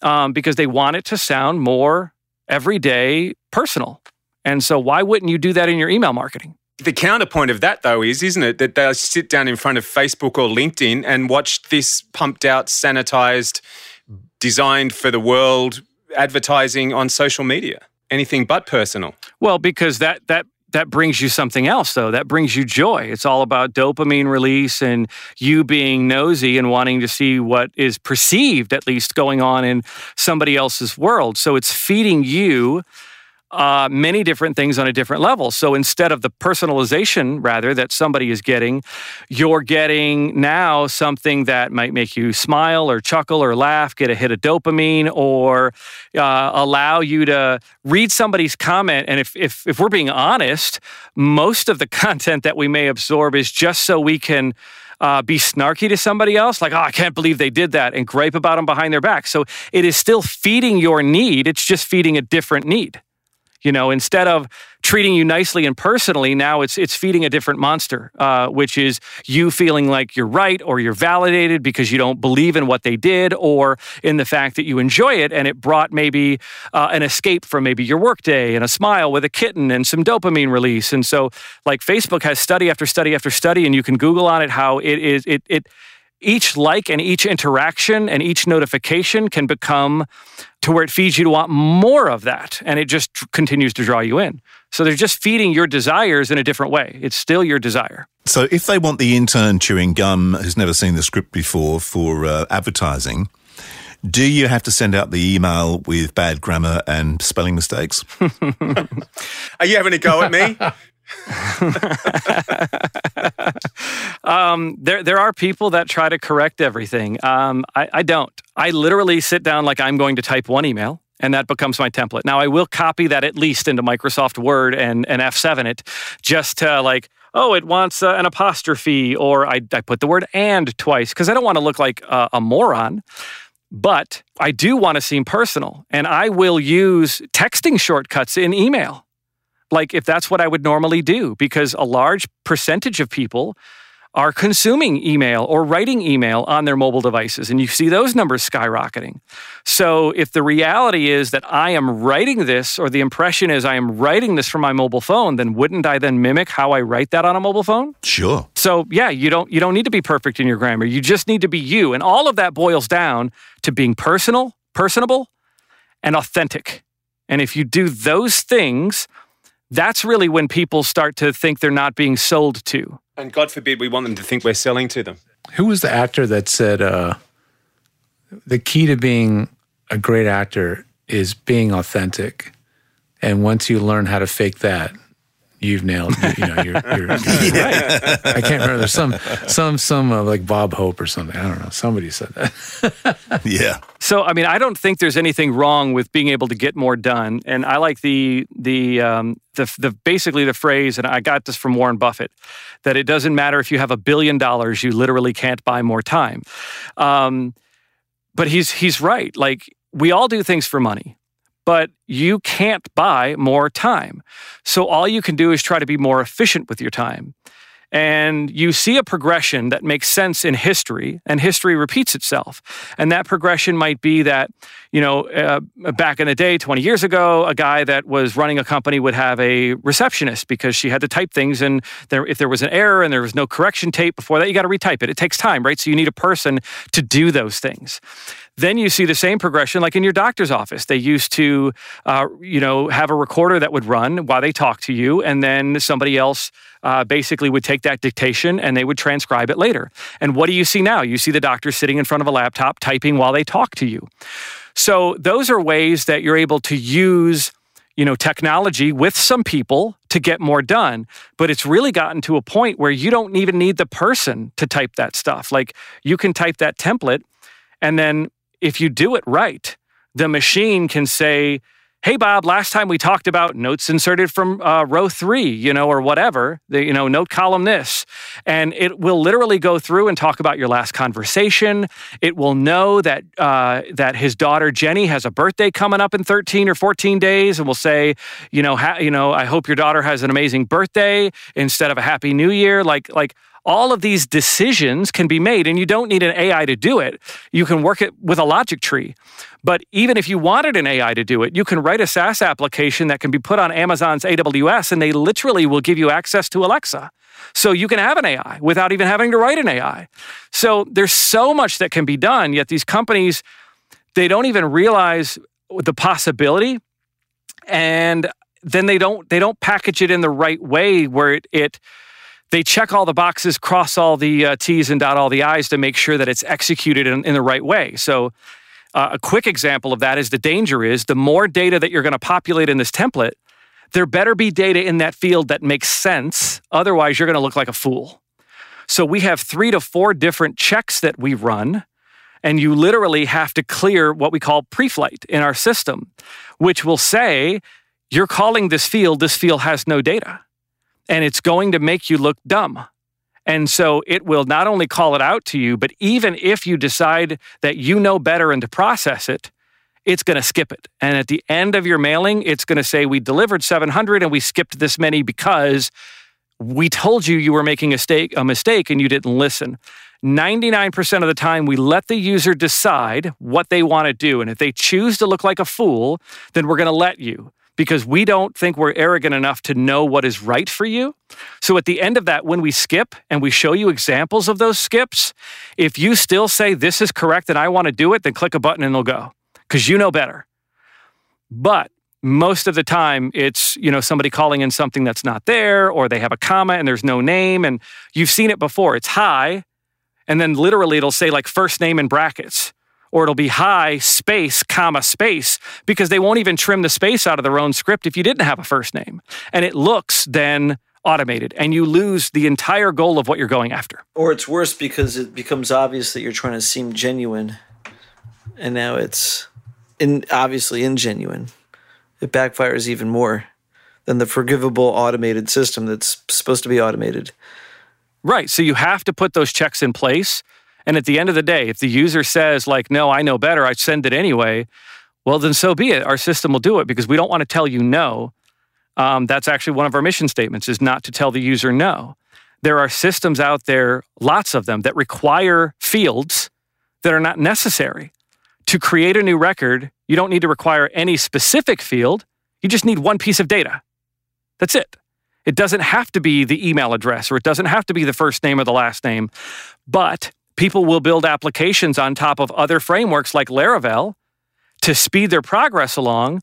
um, because they want it to sound more everyday, personal. And so, why wouldn't you do that in your email marketing? The counterpoint of that, though, is, isn't it, that they'll sit down in front of Facebook or LinkedIn and watch this pumped out, sanitized, designed for the world advertising on social media? Anything but personal. Well, because that that that brings you something else though. That brings you joy. It's all about dopamine release and you being nosy and wanting to see what is perceived at least going on in somebody else's world. So it's feeding you uh, many different things on a different level. So instead of the personalization, rather, that somebody is getting, you're getting now something that might make you smile or chuckle or laugh, get a hit of dopamine, or uh, allow you to read somebody's comment. And if, if, if we're being honest, most of the <laughs> content that we may absorb is just so we can. Uh, be snarky to somebody else, like, oh, I can't believe they did that, and gripe about them behind their back. So it is still feeding your need, it's just feeding a different need. You know, instead of treating you nicely and personally, now it's it's feeding a different monster, uh, which is you feeling like you're right or you're validated because you don't believe in what they did, or in the fact that you enjoy it and it brought maybe uh, an escape from maybe your workday and a smile with a kitten and some dopamine release. And so, like Facebook has study after study after study, and you can Google on it how it is it it each like and each interaction and each notification can become to where it feeds you to want more of that and it just tr- continues to draw you in so they're just feeding your desires in a different way it's still your desire So if they want the intern chewing gum who's never seen the script before for uh, advertising, do you have to send out the email with bad grammar and spelling mistakes? <laughs> <laughs> Are you having a go at me? <laughs> um, there there are people that try to correct everything. Um, I, I don't. I literally sit down like i'm going to type one email and that becomes my template. Now i will copy that at least into microsoft word and, and f7 it just to like oh it wants uh, an apostrophe or I, I put the word and twice because i don't want to look like a, a moron but I do want to seem personal, and I will use texting shortcuts in email, like if that's what I would normally do, because a large percentage of people are consuming email or writing email on their mobile devices, and you see those numbers skyrocketing. So, if the reality is that I am writing this, or the impression is I am writing this from my mobile phone, then wouldn't I then mimic how I write that on a mobile phone? Sure. So yeah, you don't you don't need to be perfect in your grammar. You just need to be you, and all of that boils down to being personal, personable, and authentic. And if you do those things, that's really when people start to think they're not being sold to. and God forbid we want them to think we're selling to them. Who was the actor that said uh, the key to being a great actor is being authentic, and once you learn how to fake that, you've nailed. You, you know, you're. you're, <laughs> you're I can't remember. There's some some some uh, like Bob Hope or something. I don't know. Somebody said that. <laughs> Yeah. So I mean, I don't think there's anything wrong with being able to get more done. And I like the the um, the, the basically the phrase, and I got this from Warren Buffett, that it doesn't matter if you have a billion dollars, you literally can't buy more time. Um, but he's he's right. Like we all do things for money, but you can't buy more time. So all you can do is try to be more efficient with your time. And you see a progression that makes sense in history and history repeats itself. And that progression might be that you know uh, back in the day 20 years ago a guy that was running a company would have a receptionist because she had to type things and there, if there was an error and there was no correction tape before that you got to retype it. It takes time right? So you need a person to do those things. Then you see the same progression like in your doctor's office. They used to, uh, you know, have a recorder that would run while they talk to you, and then somebody else uh, basically would take that dictation and they would transcribe it later. And what do you see now? You see the doctor sitting in front of a laptop typing while they talk to you. So those are ways that you're able to use you know technology with some people to get more done but it's really gotten to a point where you don't even need the person to type that stuff like you can type that template and then if you do it right, the machine can say, Hey, Bob, last time we talked about notes inserted from uh, row three, you know, or whatever, the, you know, note column this. And it will literally go through and talk about your last conversation. It will know that, uh, that his daughter Jenny has a birthday coming up in 13 or 14 days and will say, you know, ha- you know, I hope your daughter has an amazing birthday instead of a happy new year. Like, like, all of these decisions can be made, and you don't need an AI to do it. You can work it with a logic tree. But even if you wanted an AI to do it, you can write a SaaS application that can be put on Amazon's AWS, and they literally will give you access to Alexa. So you can have an AI without even having to write an AI. So there's so much that can be done, yet these companies, they don't even realize the possibility. And then they don't they don't package it in the right way where it, it they check all the boxes, cross all the uh, T's, and dot all the I's to make sure that it's executed in, in the right way. So, uh, a quick example of that is the danger is the more data that you're going to populate in this template, there better be data in that field that makes sense. Otherwise, you're going to look like a fool. So, we have three to four different checks that we run. And you literally have to clear what we call pre flight in our system, which will say, you're calling this field, this field has no data and it's going to make you look dumb. And so it will not only call it out to you, but even if you decide that you know better and to process it, it's going to skip it. And at the end of your mailing, it's going to say, We delivered 700 and we skipped this many because we told you you were making a mistake, a mistake and you didn't listen. 99% of the time, we let the user decide what they want to do. And if they choose to look like a fool, then we're going to let you because we don't think we're arrogant enough to know what is right for you. So at the end of that, when we skip and we show you examples of those skips, if you still say this is correct and I want to do it, then click a button and it'll go because you know better. But most of the time it's you know somebody calling in something that's not there or they have a comma and there's no name and you've seen it before it's hi and then literally it'll say like first name in brackets or it'll be hi space comma space because they won't even trim the space out of their own script if you didn't have a first name. And it looks then automated and you lose the entire goal of what you're going after. Or it's worse because it becomes obvious that you're trying to seem genuine and now it's in obviously ingenuine. It backfires even more than the forgivable automated system that's supposed to be automated. Right. So you have to put those checks in place and at the end of the day, if the user says, like, no, I know better, I send it anyway, well, then so be it. Our system will do it because we don't want to tell you no. Um, that's actually one of our mission statements is not to tell the user no. There are systems out there, lots of them, that require fields that are not necessary. To create a new record, you don't need to require any specific field. You just need one piece of data. That's it. It doesn't have to be the email address or it doesn't have to be the first name or the last name, but people will build applications on top of other frameworks like Laravel to speed their progress along.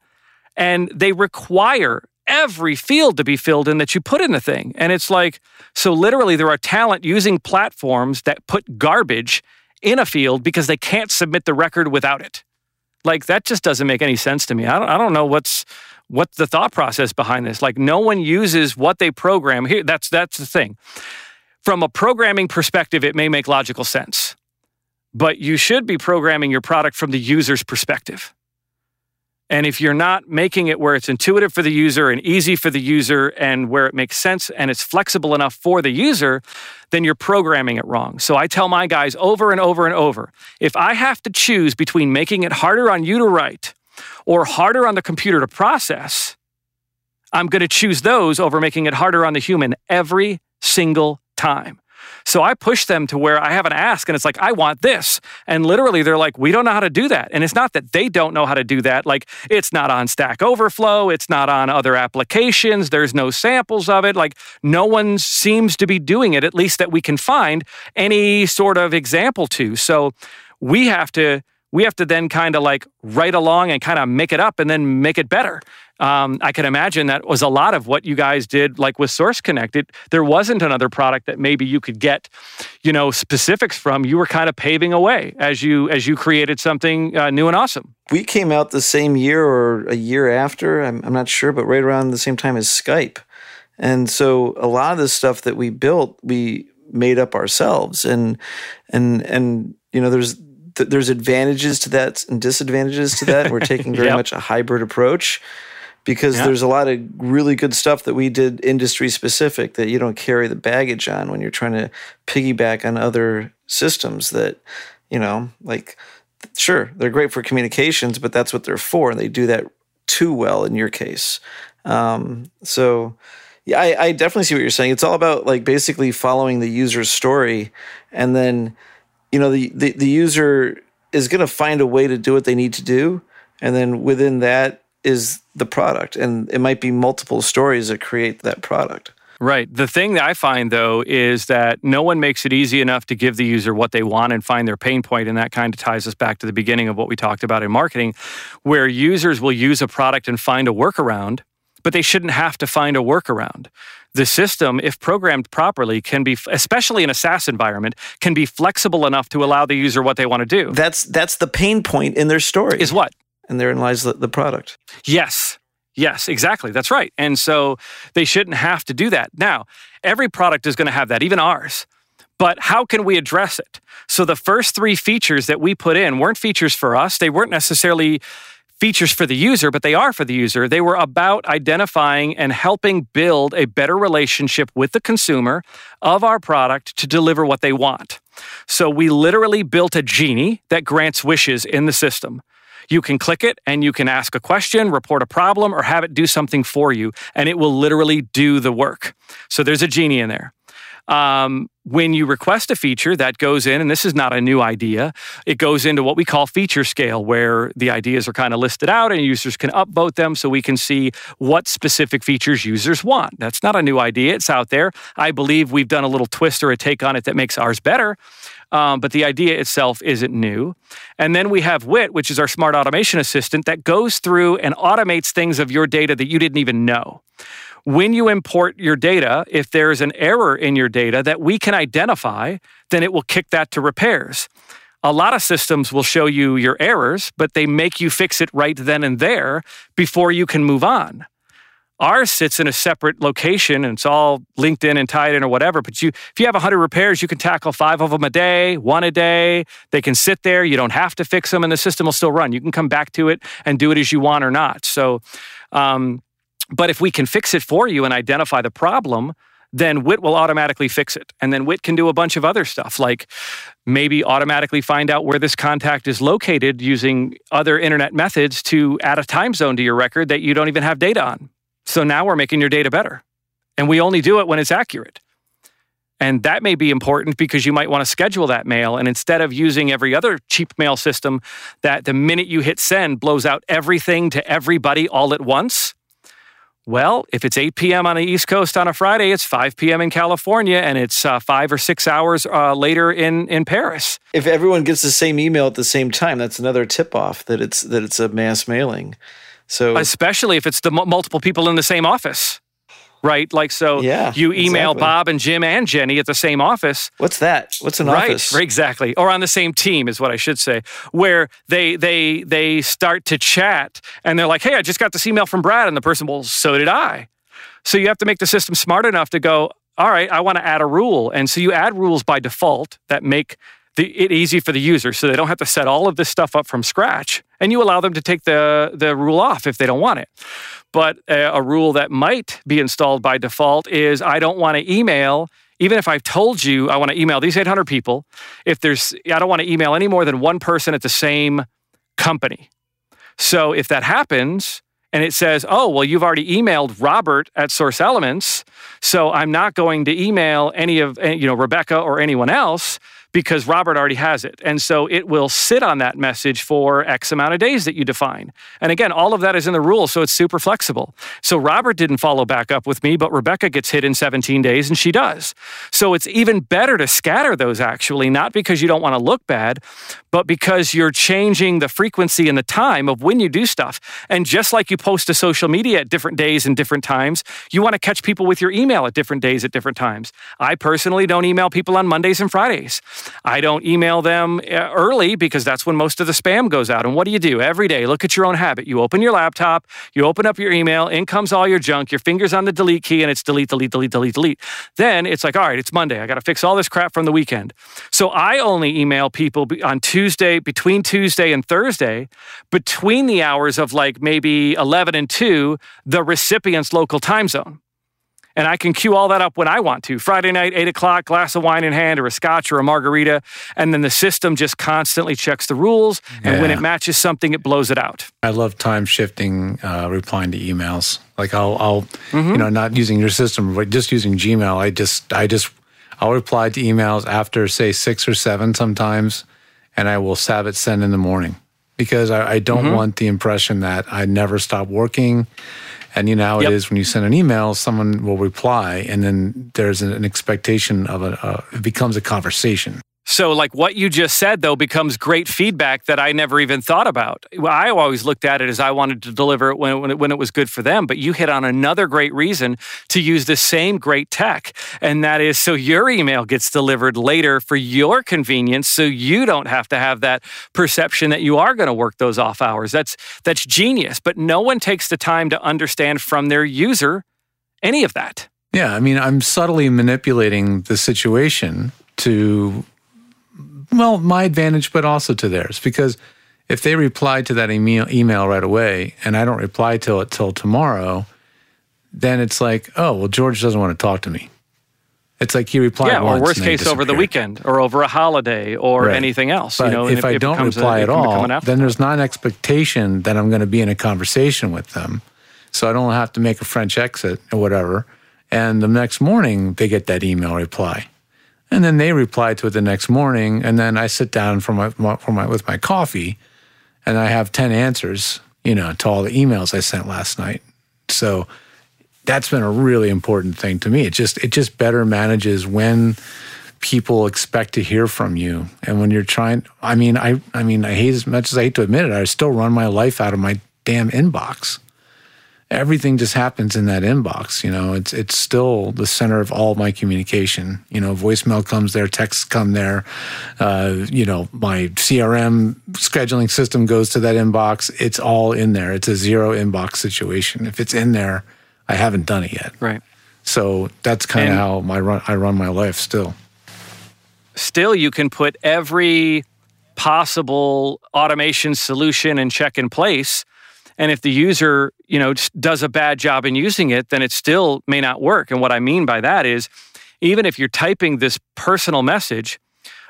And they require every field to be filled in that you put in the thing. And it's like, so literally, there are talent using platforms that put garbage in a field because they can't submit the record without it. Like, that just doesn't make any sense to me. I don't, I don't know what's. What's the thought process behind this? Like no one uses what they program here. That's that's the thing. From a programming perspective, it may make logical sense, but you should be programming your product from the user's perspective. And if you're not making it where it's intuitive for the user and easy for the user and where it makes sense and it's flexible enough for the user, then you're programming it wrong. So I tell my guys over and over and over if I have to choose between making it harder on you to write or harder on the computer to process, I'm going to choose those over making it harder on the human every single time. So I push them to where I have an ask and it's like, I want this. And literally they're like, we don't know how to do that. And it's not that they don't know how to do that. Like it's not on Stack Overflow, it's not on other applications, there's no samples of it. Like no one seems to be doing it, at least that we can find any sort of example to. So we have to we have to then kind of like write along and kind of make it up and then make it better. Um, I can imagine that was a lot of what you guys did, like with Source Connected. There wasn't another product that maybe you could get, you know, specifics from. You were kind of paving a way as you as you created something uh, new and awesome. We came out the same year or a year after. I'm, I'm not sure, but right around the same time as Skype. And so a lot of the stuff that we built, we made up ourselves, and and and you know, there's th- there's advantages to that and disadvantages to that. We're taking <laughs> very Yep. much a hybrid approach because Yeah. there's a lot of really good stuff that we did industry specific that you don't carry the baggage on when you're trying to piggyback on other systems that you know like sure they're great for communications but that's what they're for and they do that too well in your case um, so yeah I, I definitely see what you're saying it's all about like basically following the user's story and then you know the, the, the user is going to find a way to do what they need to do and then within that is the product and it might be multiple stories that create that product Right. The thing that I find though is that no one makes it easy enough to give the user what they want and find their pain point, and that kind of ties us back to the beginning of what we talked about in marketing, where users will use a product and find a workaround, but they shouldn't have to find a workaround. The system, if programmed properly, can be, especially in a SaaS environment, can be flexible enough to allow the user what they want to do. that's that's the pain point in their story Is what? and therein lies the, the product Yes. Yes, exactly. That's right. And so they shouldn't have to do that. Now, every product is going to have that, even ours. But how can we address it? So the first three features that we put in weren't features for us. They weren't necessarily features for the user, but they are for the user. They were about identifying and helping build a better relationship with the consumer of our product to deliver what they want. So we literally built a genie that grants wishes in the system. You can click it and you can ask a question, report a problem, or have it do something for you, and it will literally do the work. So there's a genie in there. Um, when you request a feature, that goes in, and this is not a new idea, it goes into what we call feature scale, where the ideas are kind of listed out and users can upvote them so we can see what specific features users want. That's not a new idea, it's out there. I believe we've done a little twist or a take on it that makes ours better. Um, but the idea itself isn't new. And then we have WIT, which is our smart automation assistant that goes through and automates things of your data that you didn't even know. When you import your data, if there's an error in your data that we can identify, then it will kick that to repairs. A lot of systems will show you your errors, but they make you fix it right then and there before you can move on. Ours sits in a separate location and it's all linked in and tied in or whatever. But you, if you have 100 repairs, you can tackle five of them a day, one a day. They can sit there. You don't have to fix them and the system will still run. You can come back to it and do it as you want or not. So, um, but if we can fix it for you and identify the problem, then WIT will automatically fix it. And then WIT can do a bunch of other stuff, like maybe automatically find out where this contact is located using other internet methods to add a time zone to your record that you don't even have data on. So now we're making your data better. And we only do it when it's accurate. And that may be important because you might want to schedule that mail. And instead of using every other cheap mail system that the minute you hit send blows out everything to everybody all at once, well, if it's 8 p.m. on the East Coast on a Friday, it's 5 p.m. in California and it's uh, five or six hours uh, later in, in Paris. if everyone gets the same email at the same time that's another tip off that it's that it's a mass mailing so especially if it's the mu- multiple people in the same office, right? Like, so Yeah, you email exactly. Bob and Jim and Jenny at the same office. what's that what's an right, office right, exactly, or on the same team is what I should say, where they they they start to chat and they're like, "Hey, I just got this email from Brad," and the person, "Well, so did I." So you have to make the system smart enough to go, "All right, I want to add a rule," and so you add rules by default that make the, it easy for the user, so they don't have to set all of this stuff up from scratch, and you allow them to take the the rule off if they don't want it. But uh, a rule that might be installed by default is I don't want to email, even if I've told you I want to email these 800 people, if there's, I don't want to email any more than one person at the same company. So if that happens, and it says, oh, well, you've already emailed Robert at Source Elements, so I'm not going to email any of, eh, you know, Rebecca or anyone else because Robert already has it. And so it will sit on that message for X amount of days that you define. And again, all of that is in the rules, so it's super flexible. So Robert didn't follow back up with me, but Rebecca gets hit in 17 days and she does. So it's even better to scatter those actually, not because you don't want to look bad, but because you're changing the frequency and the time of when you do stuff. And just like you post to social media at different days and different times, you want to catch people with your email at different days at different times. I personally don't email people on Mondays and Fridays. I don't email them uh, early because that's when most of the spam goes out. And what do you do every day? Look at your own habit. You open your laptop, you open up your email, in comes all your junk, your fingers on the delete key, and it's delete, delete, delete, delete, delete. Then it's like, all right, it's Monday. I got to fix all this crap from the weekend. So I only email people on Tuesday, between Tuesday and Thursday, between the hours of like maybe 11 and 2, the recipient's local time zone and I can cue all that up when I want to. Friday night, eight o'clock, glass of wine in hand, or a scotch or a margarita, and then the system just constantly checks the rules, and yeah. when it matches something, it blows it out. I love time shifting, uh, replying to emails. Like I'll, I'll mm-hmm. you know, not using your system, but just using Gmail. I just, I just, I'll reply to emails after say six or seven sometimes, and I will it send in the morning because I, I don't mm-hmm. want the impression that I never stop working and you know how yep. it is when you send an email, someone will reply, and then there's an expectation of a, uh, it becomes a conversation. So, like what you just said, though, becomes great feedback that I never even thought about. I always looked at it as I wanted to deliver it when, when, it when it was good for them. But you hit on another great reason to use the same great tech. And that is so your email gets delivered later for your convenience. So you don't have to have that perception that you are going to work those off hours. That's, that's genius. But no one takes the time to understand from their user any of that. Yeah. I mean, I'm subtly manipulating the situation to well, my advantage, but also to theirs. Because if they reply to that email, email right away and I don't reply till it till tomorrow, then it's like, oh, well, George doesn't want to talk to me. It's like he replied yeah, or worst case over the weekend or over a holiday or right. anything else. But you know, if I don't reply a, at all, then there's not an expectation that I'm going to be in a conversation with them. So I don't have to make a French exit or whatever. And the next morning they get that email reply. And then they reply to it the next morning. And then I sit down for my, for my, with my coffee and I have 10 answers, you know, to all the emails I sent last night. So that's been a really important thing to me. It just, it just better manages when people expect to hear from you. And when you're trying, I mean, I, I mean, I hate as much as I hate to admit it, I still run my life out of my damn inbox everything just happens in that inbox. You know, it's it's still the center of all my communication. You know, voicemail comes there, texts come there. Uh, you know, my CRM scheduling system goes to that inbox. It's all in there. It's a zero inbox situation. If it's in there, I haven't done it yet. Right. So that's kind of how my run, I run my life still. Still, you can put every possible automation solution and check in place and if the user, you know, does a bad job in using it, then it still may not work. And what I mean by that is even if you're typing this personal message,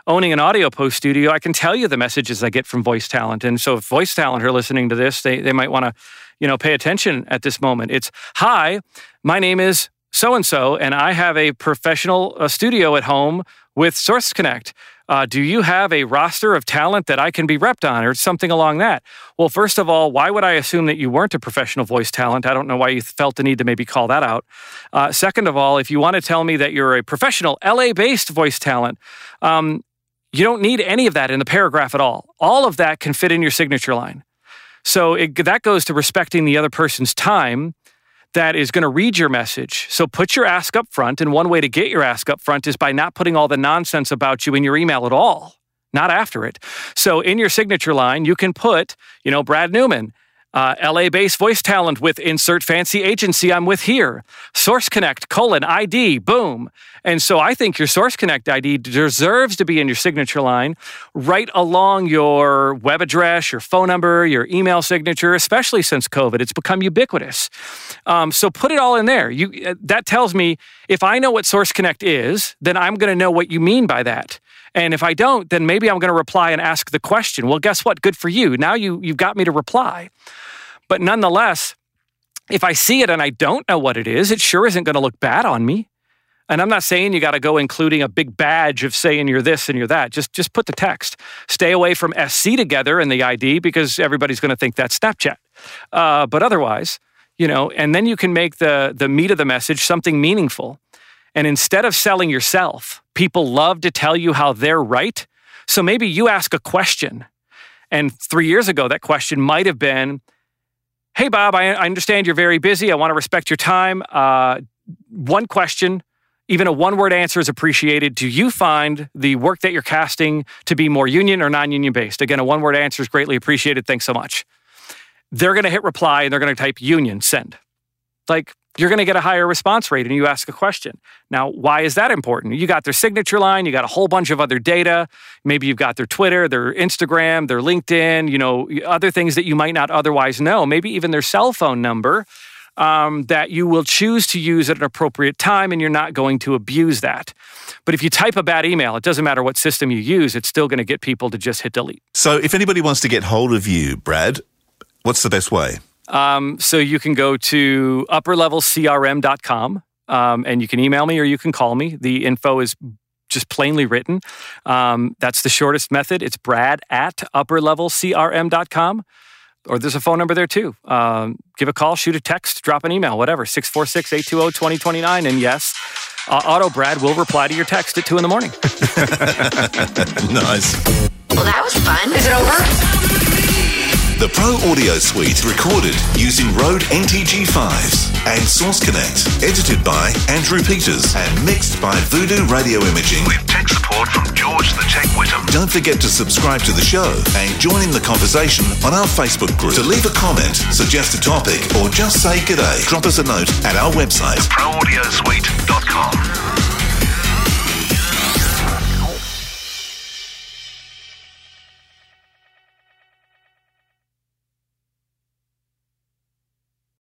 owning an audio post studio, I can tell you the messages I get from voice talent. And so if voice talent are listening to this, they, they might want to, you know, pay attention at this moment. It's, hi, my name is so and so, and I have a professional studio at home with Source Connect. Uh, do you have a roster of talent that I can be repped on or something along that? Well, first of all, why would I assume that you weren't a professional voice talent? I don't know why you felt the need to maybe call that out. Uh, second of all, if you want to tell me that you're a professional LA based voice talent, um, you don't need any of that in the paragraph at all. All of that can fit in your signature line. So it, that goes to respecting the other person's time that is going to read your message. So put your ask up front. And one way to get your ask up front is by not putting all the nonsense about you in your email at all, not after it. So in your signature line, you can put, you know, Brad Newmann uh, LA based voice talent with insert fancy agency I'm with here. Source Connect, colon, ID, boom. And so I think your Source Connect ID deserves to be in your signature line right along your web address, your phone number, your email signature, especially since COVID. It's become ubiquitous. Um, so put it all in there. You, uh, that tells me if I know what Source Connect is, then I'm going to know what you mean by that. And if I don't, then maybe I'm going to reply and ask the question. Well, guess what? Good for you. Now you, you've got me to reply. But nonetheless, if I see it and I don't know what it is, it sure isn't going to look bad on me. And I'm not saying you got to go including a big badge of saying you're this and you're that. Just just put the text. Stay away from SC together in the ID because everybody's going to think that's Snapchat. Uh, but otherwise, you know, and then you can make the the meat of the message something meaningful. And instead of selling yourself, people love to tell you how they're right. So maybe you ask a question, and three years ago that question might have been, "Hey Bob, I, I understand you're very busy. I want to respect your time. Uh, one question." even a one word answer is appreciated. Do you find the work that you're casting to be more union or non union based? Again, a one word answer is greatly appreciated. Thanks so much. They're going to hit reply and they're going to type union, send. Like, you're going to get a higher response rate and you ask a question. Now, why is that important? You got their signature line, you got a whole bunch of other data. Maybe you've got their Twitter, their Instagram, their LinkedIn, you know, other things that you might not otherwise know, maybe even their cell phone number um, that you will choose to use at an appropriate time and you're not going to abuse that. But if you type a bad email, it doesn't matter what system you use, it's still going to get people to just hit delete. So if anybody wants to get hold of you, Brad, what's the best way? Um, so you can go to upperlevelcrm.com um, and you can email me or you can call me. The info is just plainly written. Um, that's the shortest method. It's brad at upperlevelcrm.com or there's a phone number there too. Um, give a call, shoot a text, drop an email, whatever, 646 820 2029. And yes, uh, Auto Brad will reply to your text at 2 in the morning. <laughs> nice. Well, that was fun. Is it over? The Pro Audio Suite recorded using Rode NTG5s and Source Connect. Edited by Andrew Peters and mixed by Voodoo Radio Imaging. With tech support from George the Tech Whittam. Don't forget to subscribe to the show and join in the conversation on our Facebook group. To leave a comment, suggest a topic, or just say g'day, drop us a note at our website, proaudiosuite.com.